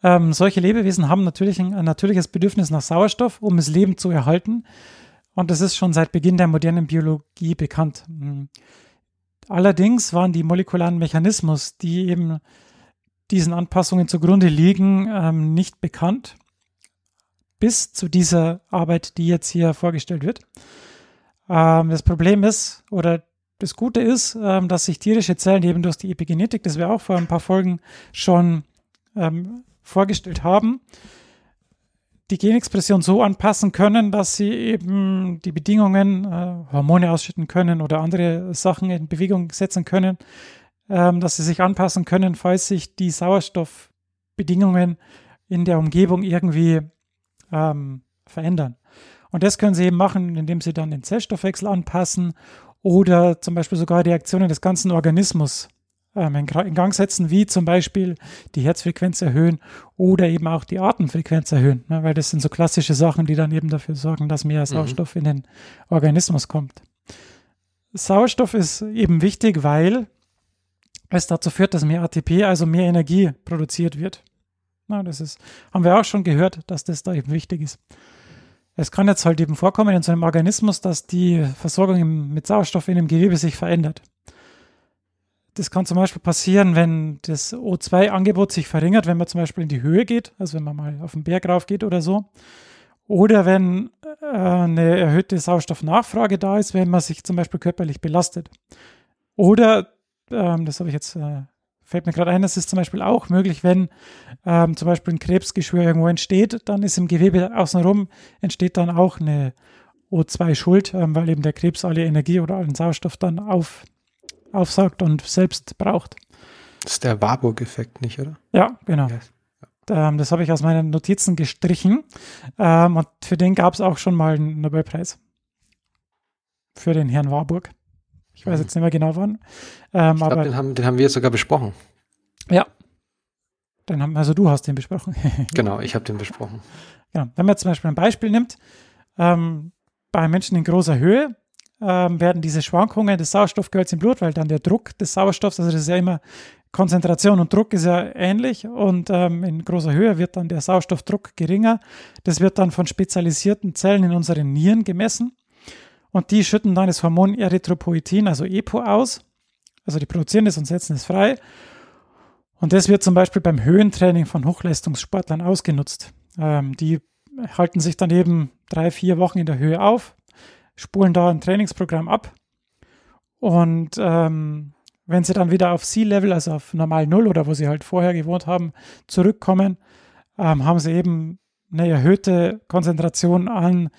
ähm, solche Lebewesen haben natürlich ein, ein, natürliches Bedürfnis nach Sauerstoff, um das Leben zu erhalten. Und das ist schon seit Beginn der modernen Biologie bekannt. Hm. Allerdings waren die molekularen Mechanismus, die eben diesen Anpassungen zugrunde liegen, ähm, nicht bekannt. Bis zu dieser Arbeit, die jetzt hier vorgestellt wird. Ähm, das Problem ist, oder das Gute ist, ähm, dass sich tierische Zellen eben durch die Epigenetik, das wir auch vor ein paar Folgen schon ähm, vorgestellt haben, die Genexpression so anpassen können, dass sie eben die Bedingungen, äh, Hormone ausschütten können oder andere Sachen in Bewegung setzen können, ähm, dass sie sich anpassen können, falls sich die Sauerstoffbedingungen in der Umgebung irgendwie ähm, verändern. Und das können sie eben machen, indem sie dann den Zellstoffwechsel anpassen oder zum Beispiel sogar Reaktionen des ganzen Organismus in, in Gang setzen, wie zum Beispiel die Herzfrequenz erhöhen oder eben auch die Atemfrequenz erhöhen, ne, weil das sind so klassische Sachen, die dann eben dafür sorgen, dass mehr mhm. Sauerstoff mhm. in den Organismus kommt. Sauerstoff ist eben wichtig, weil es dazu führt, dass mehr ATP, also mehr Energie produziert wird. Na, das ist, haben wir auch schon gehört, dass das da eben wichtig ist. Es kann jetzt halt eben vorkommen in so einem Organismus, dass die Versorgung mit Sauerstoff in dem Gewebe sich verändert. Das kann zum Beispiel passieren, wenn das O2-Angebot sich verringert, wenn man zum Beispiel in die Höhe geht, also wenn man mal auf den Berg rauf geht oder so. Oder wenn äh, eine erhöhte Sauerstoffnachfrage da ist, wenn man sich zum Beispiel körperlich belastet. Oder, ähm, das habe ich jetzt, äh, fällt mir gerade ein, das ist zum Beispiel auch möglich, wenn ähm, zum Beispiel ein Krebsgeschwür irgendwo entsteht, dann ist im Gewebe außenrum, entsteht dann auch eine O2-Schuld, ähm, weil eben der Krebs alle Energie oder allen Sauerstoff dann auf, aufsaugt und selbst braucht. Das ist der Warburg-Effekt, nicht, oder? Ja, genau. Yes. Ähm, das habe ich aus meinen Notizen gestrichen. Ähm, und für den gab es auch schon mal einen Nobelpreis. Für den Herrn Warburg. Ich weiß mhm. jetzt nicht mehr genau wann. Ähm, ich glaube, den haben, den haben wir sogar besprochen. Ja. Den haben, also du hast den besprochen. genau, ich habe den besprochen. Genau. Wenn man zum Beispiel ein Beispiel nimmt, ähm, bei Menschen in großer Höhe, ähm, werden diese Schwankungen des Sauerstoffgehalts im Blut, weil dann der Druck des Sauerstoffs, also das ist ja immer Konzentration und Druck ist ja ähnlich und ähm, in großer Höhe wird dann der Sauerstoffdruck geringer. Das wird dann von spezialisierten Zellen in unseren Nieren gemessen und die schütten dann das Hormon Erythropoietin, also EPO, aus. Also die produzieren das und setzen es frei. Und das wird zum Beispiel beim Höhentraining von Hochleistungssportlern ausgenutzt. Ähm, die halten sich dann eben drei, vier Wochen in der Höhe auf, spulen da ein Trainingsprogramm ab. Und ähm, wenn sie dann wieder auf Sea-Level, also auf normal Null oder wo sie halt vorher gewohnt haben, zurückkommen, ähm, haben sie eben eine erhöhte Konzentration an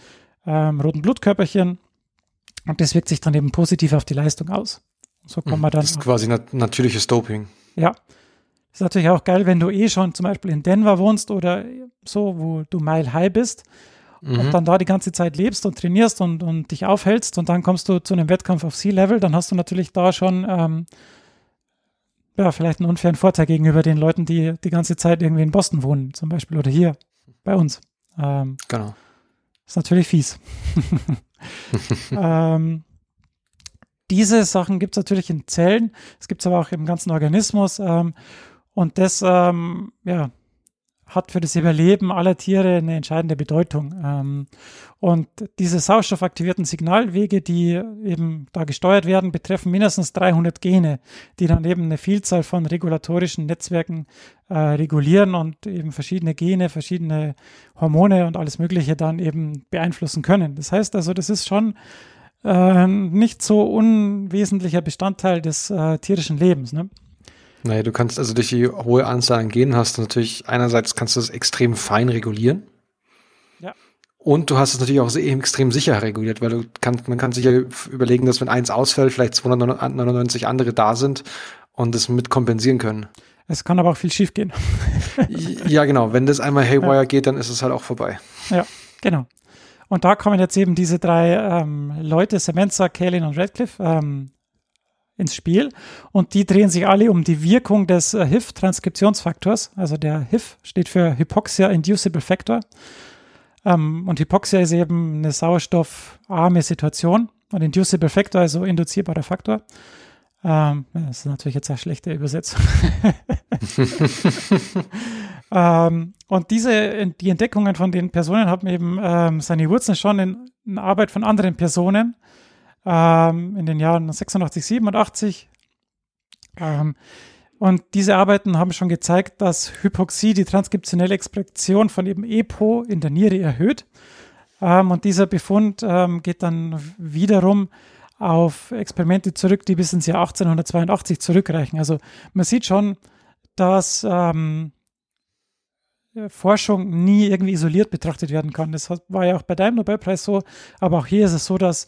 ähm, roten Blutkörperchen und das wirkt sich dann eben positiv auf die Leistung aus. So kommt man dann. Das ist quasi nat natürliches Doping. Ja. Das ist natürlich auch geil, wenn du eh schon zum Beispiel in Denver wohnst oder so, wo du Mile High bist mhm. und dann da die ganze Zeit lebst und trainierst und, und dich aufhältst und dann kommst du zu einem Wettkampf auf Sea Level, dann hast du natürlich da schon ähm, ja, vielleicht einen unfairen Vorteil gegenüber den Leuten, die die ganze Zeit irgendwie in Boston wohnen, zum Beispiel, oder hier bei uns. Ähm, Genau. ist natürlich fies. ähm, diese Sachen gibt es natürlich in Zellen, es gibt es aber auch im ganzen Organismus. Ähm, und das ähm, ja, hat für das Überleben aller Tiere eine entscheidende Bedeutung. Ähm, und diese sauerstoffaktivierten Signalwege, die eben da gesteuert werden, betreffen mindestens 300 Gene, die dann eben eine Vielzahl von regulatorischen Netzwerken äh, regulieren und eben verschiedene Gene, verschiedene Hormone und alles Mögliche dann eben beeinflussen können. Das heißt also, das ist schon äh, nicht so unwesentlicher Bestandteil des äh, tierischen Lebens. Ne? Naja, du kannst also durch die hohe Anzahl an Genen hast du natürlich einerseits kannst du das extrem fein regulieren. Ja. Und du hast es natürlich auch sehr, extrem sicher reguliert, weil du kannst, man kann sich ja überlegen, dass wenn eins ausfällt, vielleicht 299 andere da sind und es mit kompensieren können. Es kann aber auch viel schief gehen. ja, genau. Wenn das einmal Haywire ja. geht, dann ist es halt auch vorbei. Ja, genau. Und da kommen jetzt eben diese drei ähm, Leute, Samantha, Kaylin und Radcliffe, ähm, ins Spiel. Und die drehen sich alle um die Wirkung des äh, HIF-Transkriptionsfaktors. Also der HIF steht für Hypoxia-Inducible Factor. Ähm, und Hypoxia ist eben eine sauerstoffarme Situation. Und Inducible Factor, also induzierbarer Faktor. Ähm, das ist natürlich jetzt eine schlechte Übersetzung. ähm, und diese, die Entdeckungen von den Personen haben eben ähm, seine Wurzeln schon in, in Arbeit von anderen Personen ähm, in den Jahren 86, 87. Ähm, und diese Arbeiten haben schon gezeigt, dass Hypoxie die transkriptionelle Expression von eben EPO in der Niere erhöht. Ähm, und dieser Befund ähm, geht dann wiederum auf Experimente zurück, die bis ins Jahr 1882 zurückreichen. Also man sieht schon, dass ähm, Forschung nie irgendwie isoliert betrachtet werden kann. Das war ja auch bei deinem Nobelpreis so, aber auch hier ist es so, dass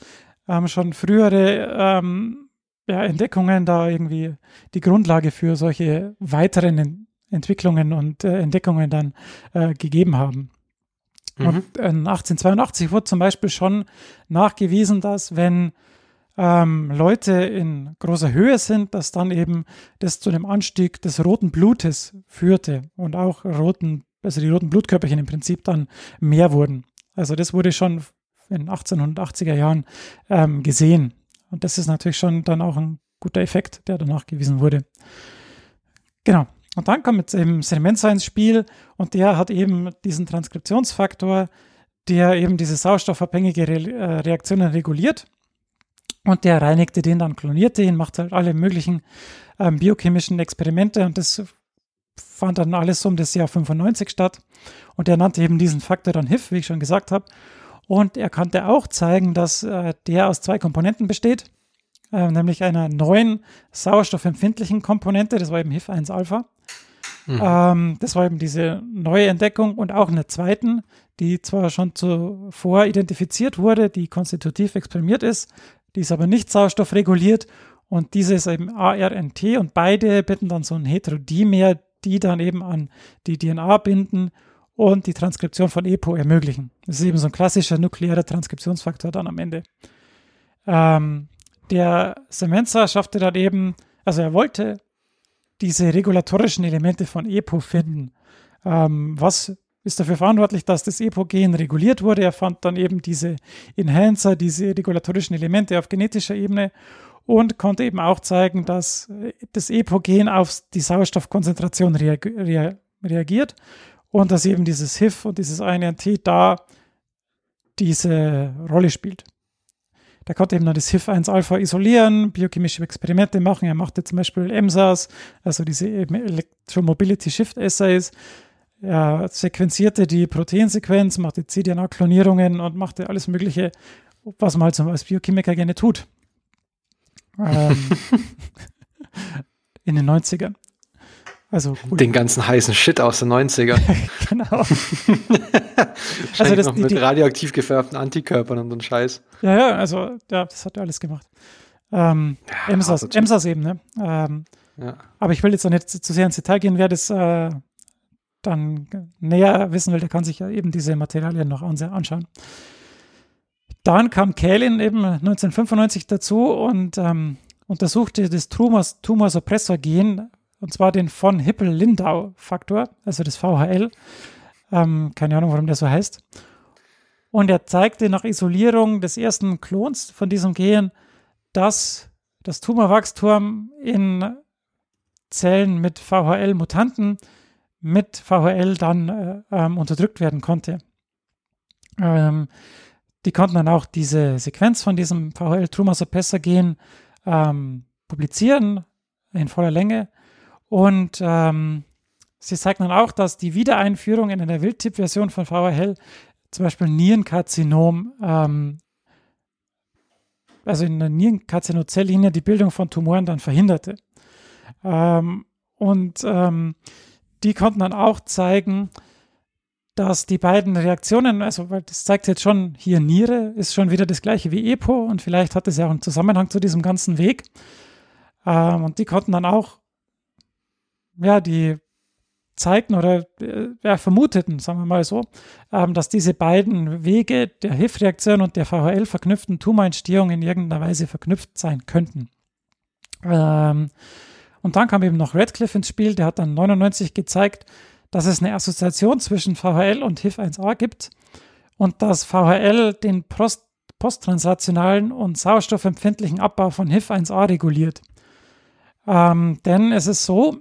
ähm, schon frühere ähm, ja, Entdeckungen da irgendwie die Grundlage für solche weiteren Entwicklungen und äh, Entdeckungen dann äh, gegeben haben. Mhm. Und in 1882 wurde zum Beispiel schon nachgewiesen, dass wenn ähm, Leute in großer Höhe sind, dass dann eben das zu einem Anstieg des roten Blutes führte und auch roten, also die roten Blutkörperchen im Prinzip dann mehr wurden. Also das wurde schon in 1880er Jahren ähm, gesehen. Und das ist natürlich schon dann auch ein guter Effekt, der danach gewiesen wurde. Genau. Und dann kommt jetzt eben Sedimenza ins Spiel und der hat eben diesen Transkriptionsfaktor, der eben diese sauerstoffabhängige Re äh, Reaktionen reguliert. Und der reinigte den dann, klonierte ihn, macht halt alle möglichen ähm, biochemischen Experimente und das fand dann alles um das Jahr 95 statt. Und er nannte eben diesen Faktor dann HIF, wie ich schon gesagt habe. Und er konnte auch zeigen, dass äh, der aus zwei Komponenten besteht, äh, nämlich einer neuen sauerstoffempfindlichen Komponente, das war eben HIF-1-Alpha. Mhm. Ähm, das war eben diese neue Entdeckung und auch einer zweiten, die zwar schon zuvor identifiziert wurde, die konstitutiv exprimiert ist, die ist aber nicht sauerstoffreguliert und diese ist eben ARNT und beide binden dann so ein Heterodimer, die dann eben an die DNA binden und die Transkription von EPO ermöglichen. Das ist eben so ein klassischer nuklearer Transkriptionsfaktor dann am Ende. Ähm, der Semenza schaffte dann eben, also er wollte diese regulatorischen Elemente von EPO finden. Ähm, was ist dafür verantwortlich, dass das EPO-Gen reguliert wurde? Er fand dann eben diese Enhancer, diese regulatorischen Elemente auf genetischer Ebene und konnte eben auch zeigen, dass das EPO-Gen auf die Sauerstoffkonzentration reagiert und dass eben dieses HIF und dieses INT da diese Rolle spielt. Da konnte eben dann das HIF-1-Alpha isolieren, biochemische Experimente machen. Er machte zum Beispiel EMSAs, also diese Electromobility Shift Assays. Er sequenzierte die Proteinsequenz, machte cDNA-Klonierungen und machte alles Mögliche, was man halt so als Biochemiker gerne tut. Ähm, in den 90ern. Also cool. Den ganzen heißen Shit aus den 90ern. genau. also das, noch mit die, radioaktiv gefärbten Antikörpern und so ein Scheiß. Ja, ja, also ja, das hat er alles gemacht. Ähm, ja, EMSAS, also EMSAS eben, ne? Ähm, ja. Aber ich will jetzt auch nicht zu sehr ins Detail gehen. Wer das äh, dann näher wissen will, der kann sich ja eben diese Materialien noch anschauen. Dann kam Kalin eben 1995 dazu und, ähm, untersuchte das Tumors, Tumorsuppressor-Gen, und zwar den von Hippel-Lindau-Faktor, also das VHL. Ähm, keine Ahnung, warum der so heißt. Und er zeigte nach Isolierung des ersten Klons von diesem Gen, dass das Tumorwachstum in Zellen mit VHL-Mutanten mit VHL dann äh, ähm, unterdrückt werden konnte. Ähm, die konnten dann auch diese Sequenz von diesem VHL-Tumor-Suppressor-Gen ähm, publizieren in voller Länge. Und ähm, sie zeigten dann auch, dass die Wiedereinführung in einer Wildtyp-Version von VHL zum Beispiel Nierenkarzinom, ähm, also in einer Nierenkarzinozelllinie die Bildung von Tumoren dann verhinderte. Ähm, und ähm, die konnten dann auch zeigen, dass die beiden Reaktionen, also weil das zeigt jetzt schon hier Niere, ist schon wieder das gleiche wie EPO und vielleicht hat es ja auch einen Zusammenhang zu diesem ganzen Weg. Ähm, und die konnten dann auch, ja, die zeigten oder äh, ja, vermuteten, sagen wir mal so, ähm, dass diese beiden Wege der HIF-Reaktion und der VHL verknüpften Tumorentstehung in irgendeiner Weise verknüpft sein könnten. Ähm, und dann kam eben noch Radcliffe ins Spiel, der hat dann 99 gezeigt, dass es eine Assoziation zwischen VHL und HIF1A gibt und dass VHL den Post posttranslationalen und sauerstoffempfindlichen Abbau von HIF1A reguliert. Ähm, denn es ist so,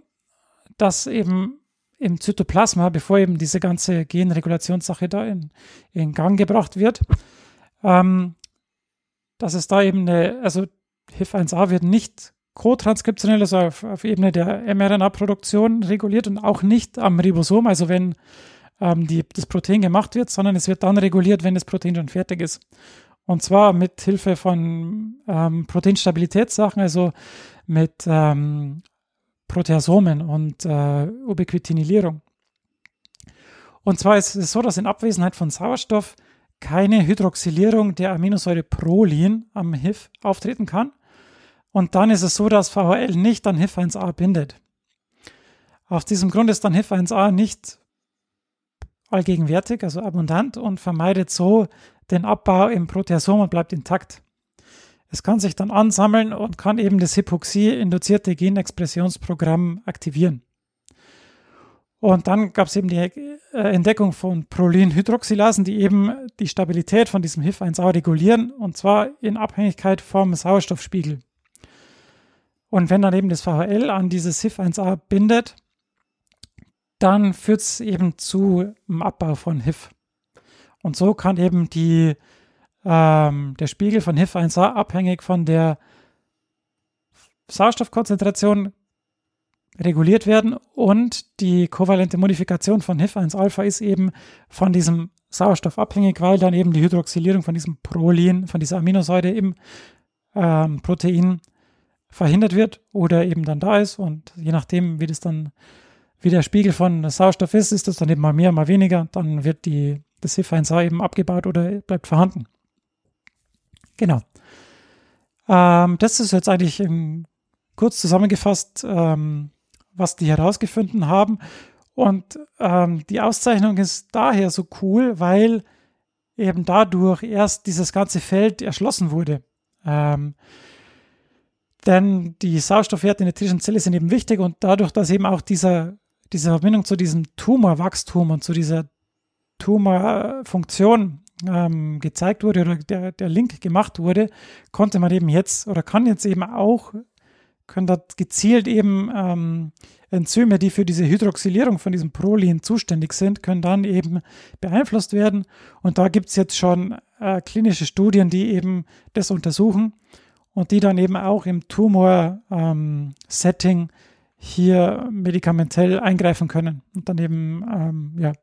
dass eben im Zytoplasma, bevor eben diese ganze Genregulationssache da in, in Gang gebracht wird, ähm, dass es da eben eine, also HIF1A wird nicht co-transkriptionell, also auf, auf Ebene der mRNA-Produktion reguliert und auch nicht am Ribosom, also wenn ähm, die, das Protein gemacht wird, sondern es wird dann reguliert, wenn das Protein schon fertig ist. Und zwar mit Hilfe von ähm, Proteinstabilitätssachen, also mit ähm, Proteasomen und äh, Ubiquitinylierung. Und zwar ist es so, dass in Abwesenheit von Sauerstoff keine Hydroxylierung der Aminosäure Prolin am HIF auftreten kann. Und dann ist es so, dass VHL nicht an HIF1A bindet. Aus diesem Grund ist dann HIF1A nicht allgegenwärtig, also abundant und vermeidet so den Abbau im Proteasom und bleibt intakt. Es kann sich dann ansammeln und kann eben das Hypoxie-induzierte Genexpressionsprogramm aktivieren. Und dann gab es eben die äh, Entdeckung von Prolinhydroxylasen, die eben die Stabilität von diesem HIF1A regulieren, und zwar in Abhängigkeit vom Sauerstoffspiegel. Und wenn dann eben das VHL an dieses HIF1A bindet, dann führt es eben zu einem Abbau von HIF. Und so kann eben die, ähm, der Spiegel von HIF1A abhängig von der Sauerstoffkonzentration reguliert werden und die kovalente Modifikation von HIF1-Alpha ist eben von diesem Sauerstoff abhängig, weil dann eben die Hydroxylierung von diesem Prolin, von dieser Aminosäure im ähm, Protein verhindert wird oder eben dann da ist. Und je nachdem, wie das dann, wie der Spiegel von Sauerstoff ist, ist das dann eben mal mehr, mal weniger. Dann wird die, das HIF1A eben abgebaut oder bleibt vorhanden. Genau. Ähm, das ist jetzt eigentlich kurz zusammengefasst, ähm, was die herausgefunden haben. Und ähm, die Auszeichnung ist daher so cool, weil eben dadurch erst dieses ganze Feld erschlossen wurde. Ähm, denn die Sauerstoffwerte in der tierischen Zelle sind eben wichtig und dadurch, dass eben auch dieser, diese Verbindung zu diesem Tumorwachstum und zu dieser Tumorfunktion ähm, gezeigt wurde oder der, der Link gemacht wurde, konnte man eben jetzt oder kann jetzt eben auch, können dort gezielt eben ähm, Enzyme, die für diese Hydroxylierung von diesem Prolin zuständig sind, können dann eben beeinflusst werden. Und da gibt es jetzt schon äh, klinische Studien, die eben das untersuchen und die dann eben auch im Tumor-Setting ähm, hier medikamentell eingreifen können und dann eben ähm, ja,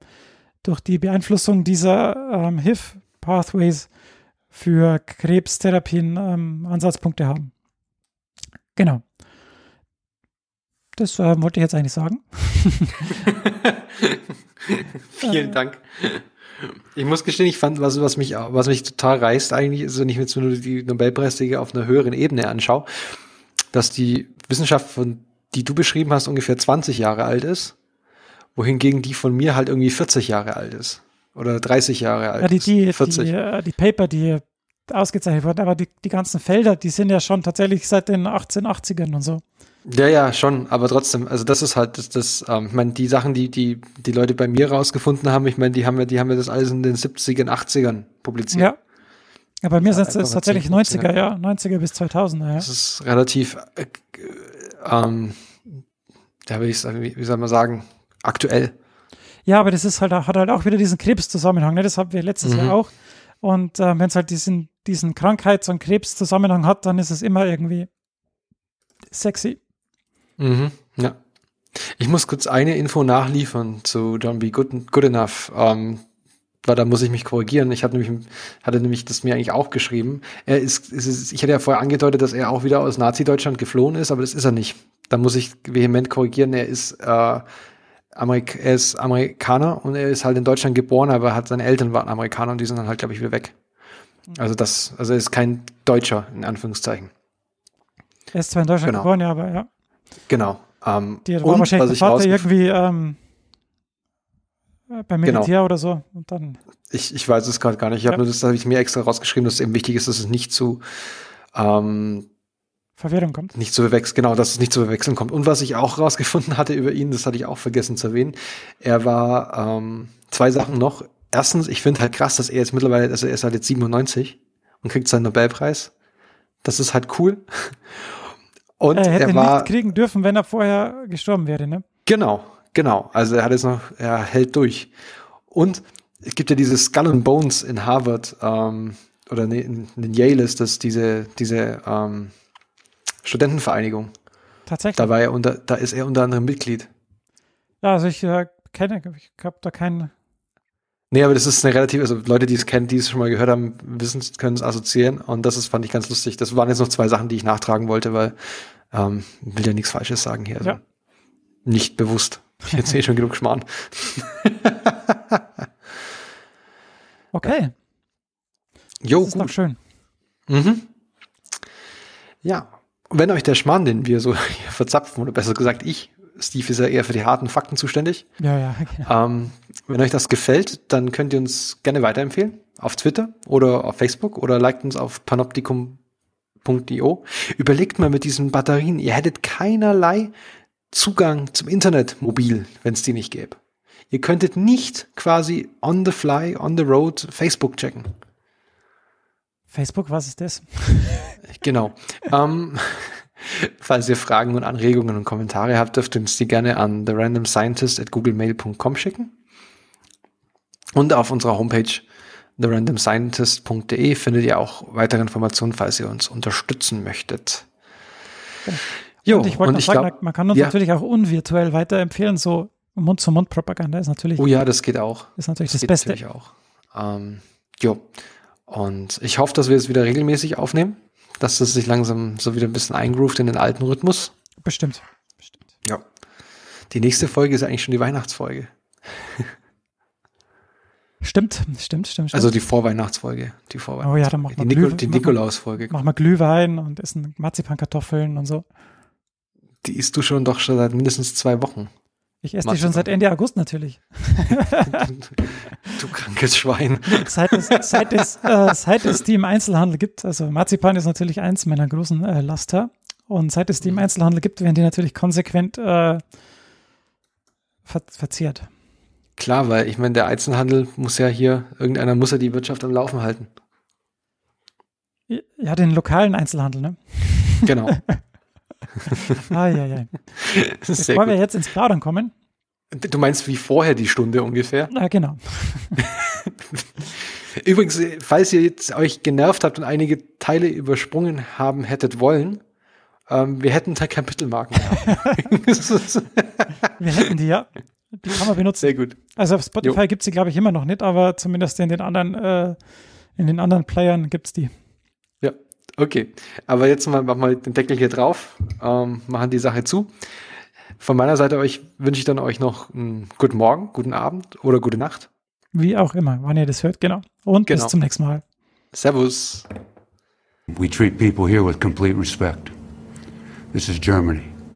durch die Beeinflussung dieser ähm, HIF-Pathways für Krebstherapien ähm, Ansatzpunkte haben. Genau. Das äh, wollte ich jetzt eigentlich sagen. Vielen Dank. Ich muss gestehen, ich fand, was, was mich, was mich total reißt eigentlich, ist, wenn ich mir jetzt nur die Nobelpreisträger auf einer höheren Ebene anschaue, dass die Wissenschaft, von, die du beschrieben hast, ungefähr 20 Jahre alt ist, wohingegen die von mir halt irgendwie 40 Jahre alt ist. Oder 30 Jahre alt ja, die, die, ist. 40. Die, äh, die Paper, die ausgezeichnet worden, aber die, die ganzen Felder, die sind ja schon tatsächlich seit den 1880ern und so. Ja, ja, schon, aber trotzdem, also das ist halt das, das ähm, ich meine, die Sachen, die, die, die Leute bei mir rausgefunden haben, ich meine, die haben ja, die haben ja das alles in den 70ern, 80ern publiziert. Ja. Ja, bei mir sind es tatsächlich 10, 90er, ja, 90er bis 2000er, ja. Das ist relativ, äh, ähm, ja, wie, ich, wie soll man sagen, aktuell. Ja, aber das ist halt, hat halt auch wieder diesen Krebszusammenhang, ne? das hatten wir letztes Mhm. Jahr auch. Und äh, wenn es halt diesen, diesen Krankheits- und Krebszusammenhang hat, dann ist es immer irgendwie sexy. Mhm, ja. Ich muss kurz eine Info nachliefern zu Don't Be Good, good Enough. Ähm, weil da muss ich mich korrigieren. Ich hatte nämlich, hatte nämlich das mir eigentlich auch geschrieben. Er ist, ist, ich hatte ja vorher angedeutet, dass er auch wieder aus Nazi-Deutschland geflohen ist, aber das ist er nicht. Da muss ich vehement korrigieren. Er ist, äh, Amerik er ist Amerikaner und er ist halt in Deutschland geboren, aber hat seine Eltern waren Amerikaner und die sind dann halt, glaube ich, wieder weg. Also das, also er ist kein Deutscher, in Anführungszeichen. Er ist zwar in Deutschland Genau. geboren, ja, aber ja. Genau. Ähm, Die war wahrscheinlich was Vater irgendwie ähm, äh, beim Genau. Militär oder so. Und dann, Ich, ich weiß es gerade gar nicht. Ich habe Ja. nur das habe ich mir extra rausgeschrieben, dass es eben wichtig ist, dass es nicht zu ähm, Verwirrung kommt. nicht zu verwechseln, genau, dass es nicht zu verwechseln kommt. Und was ich auch rausgefunden hatte über ihn, das hatte ich auch vergessen zu erwähnen. Er war ähm, zwei Sachen noch. Erstens, ich finde halt krass, dass er jetzt mittlerweile, also er ist halt jetzt 97 und kriegt seinen Nobelpreis. Das ist halt cool. Und er hätte er war nicht kriegen dürfen, wenn er vorher gestorben wäre, ne? Genau, genau. Also er hat jetzt noch, er hält durch. Und es gibt ja diese Skull and Bones in Harvard, ähm, oder in, in Yale ist das diese, diese ähm, Studentenvereinigung. Tatsächlich. Da war er unter, da ist er unter anderem Mitglied. Ja, also ich äh, kenne, ich habe da keinen. Nee, aber das ist eine relativ, also Leute, die es kennen, die es schon mal gehört haben, wissen, können es assoziieren. Und das ist, fand ich ganz lustig. Das waren jetzt noch zwei Sachen, die ich nachtragen wollte, weil ähm, will ja nichts Falsches sagen hier. Also Ja. Nicht bewusst. Ich erzähle schon genug Schmarrn. Okay, Jo, das ist doch schön. Mhm. Ja. Wenn euch der Schmarrn, den wir so hier verzapfen, oder besser gesagt ich, Steve ist ja eher für die harten Fakten zuständig. Ja, ja, genau. Ähm, wenn euch das gefällt, dann könnt ihr uns gerne weiterempfehlen. Auf Twitter oder auf Facebook oder liked uns auf panoptikum.io. Überlegt mal mit diesen Batterien, ihr hättet keinerlei Zugang zum Internet mobil, wenn es die nicht gäbe. Ihr könntet nicht quasi on the fly, on the road Facebook checken. Facebook, was ist das? Genau. ähm, falls ihr Fragen und Anregungen und Kommentare habt, dürft ihr uns die gerne an therandomscientist at googlemail.com schicken. Und auf unserer Homepage therandomscientist.de findet ihr auch weitere Informationen, falls ihr uns unterstützen möchtet. Jo, und ich wollte noch sagen, glaub- man kann uns ja. natürlich auch unvirtuell weiterempfehlen, so Mund-zu-Mund-Propaganda ist natürlich, Oh ja, das geht auch. ist natürlich das, geht Beste. natürlich auch. Ähm, jo. Und ich hoffe, dass wir es wieder regelmäßig aufnehmen, dass es sich langsam so wieder ein bisschen eingroovt in den alten Rhythmus. Bestimmt. Bestimmt. Ja. Die nächste Folge ist eigentlich schon die Weihnachtsfolge. Stimmt, stimmt, stimmt. Also die Vorweihnachtsfolge. Die Vorweihnachtsfolge. Oh ja, dann machen wir die, Glühwe- die Nikolausfolge. machen wir Glühwein und essen Marzipankartoffeln und so. Die isst du schon doch schon seit mindestens zwei Wochen. Ich esse die schon seit Ende August natürlich. du krankes Schwein. Seit es, seit es, äh, seit es die im Einzelhandel gibt, also Marzipan ist natürlich eins meiner großen äh, Laster. Und seit es die im Einzelhandel gibt, werden die natürlich konsequent äh, ver verzehrt. Klar, weil ich meine, der Einzelhandel muss ja hier, irgendeiner muss ja die Wirtschaft am Laufen halten. Ja, den lokalen Einzelhandel, ne? Genau. Ah, ja, ja. Bevor wir gut. jetzt ins Plaudern kommen, Du meinst wie vorher die Stunde ungefähr? na genau. Übrigens, falls ihr jetzt euch genervt habt und einige Teile übersprungen haben hättet wollen, ähm, wir hätten da Kapitelmarken gehabt. Wir hätten die ja. Die kann man benutzen. Sehr gut. Also auf Spotify gibt es die, glaube ich, immer noch nicht, aber zumindest in den anderen, äh, in den anderen Playern gibt es die. Okay. Aber jetzt mal, machen wir den Deckel hier drauf, ähm, machen die Sache zu. Von meiner Seite euch wünsche ich dann euch noch einen guten Morgen, guten Abend oder gute Nacht. Wie auch immer, wann ihr das hört, genau. Und Genau. bis zum nächsten Mal. Servus. We treat people here with complete respect. This is Germany.